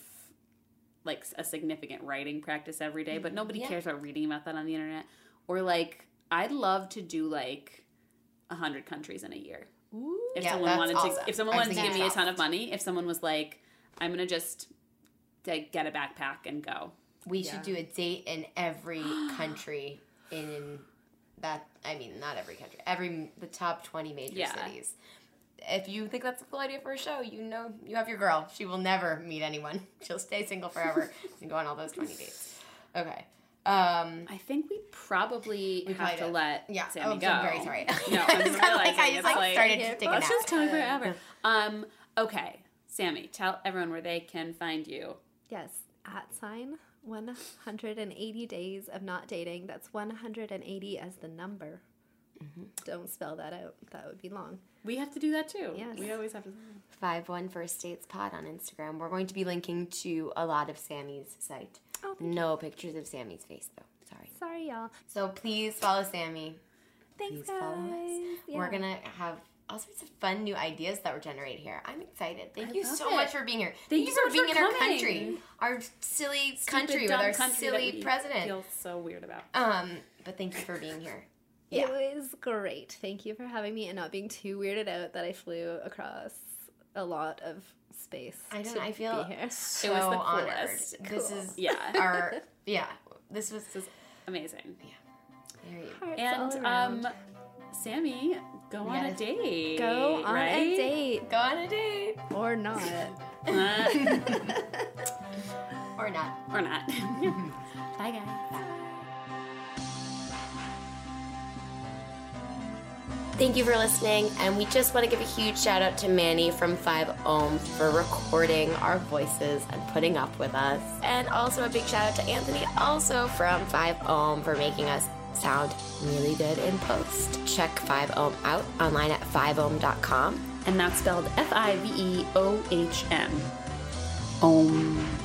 like a significant writing practice every day, but mm-hmm. nobody Yeah. cares about reading about that on the internet. Or like, I'd love to do like a hundred countries in a year if Yeah, someone wanted awesome. to if someone wanted to give me a ton of money if someone was like i'm gonna just like, get a backpack and go We Yeah. should do a date in every country in that. I mean, not every country. Every the top twenty major Yeah. cities. If you think that's a cool idea for a show, you know you have your girl. She will never meet anyone. She'll stay single forever and go on all those twenty dates. Okay. Um, i think we probably We have to did. let yeah. sammy oh, go I'm very sorry. no I i'm was realizing kinda like, I just like, like started Yeah, to take a let's nap. just talk forever um okay sammy tell everyone where they can find you Yes, at sign 180 days of not dating. That's 180 as the number. Mm-hmm. Don't spell that out. That would be long. we have to do that too Yes. we always have to Five One First Dates Pod on Instagram. We're going to be linking to a lot of Sammy's site. Oh, thank No pictures of Sammy's face though. Sorry. Sorry, y'all. So please follow Sammy. Thanks, Please guys. follow us. Yeah. We're gonna have all sorts of fun new ideas that were generated here. I'm excited. Thank I you so it. much for being here. Thank you so for being for in our country, our silly country with our country silly president. feel so weird about Um, but thank you for being here. Yeah. It was great. Thank you for having me and not being too weirded out that I flew across a lot of space. I don't. to I feel be here. so the honored. coolest. This is yeah our yeah. This was this is amazing very Hearts And all around. um, Sammy, go on a date. go on right? a date go on a date or not. Uh, or not. or not. Bye, guys. Thank you for listening, and we just want to give a huge shout out to Manny from 5 Ohm for recording our voices and putting up with us. And also a big shout out to Anthony, also from 5 Ohm, for making us sound really good in post. Check 5 Ohm out online at 5ohm.com. And that's spelled F I V E O H M. Om.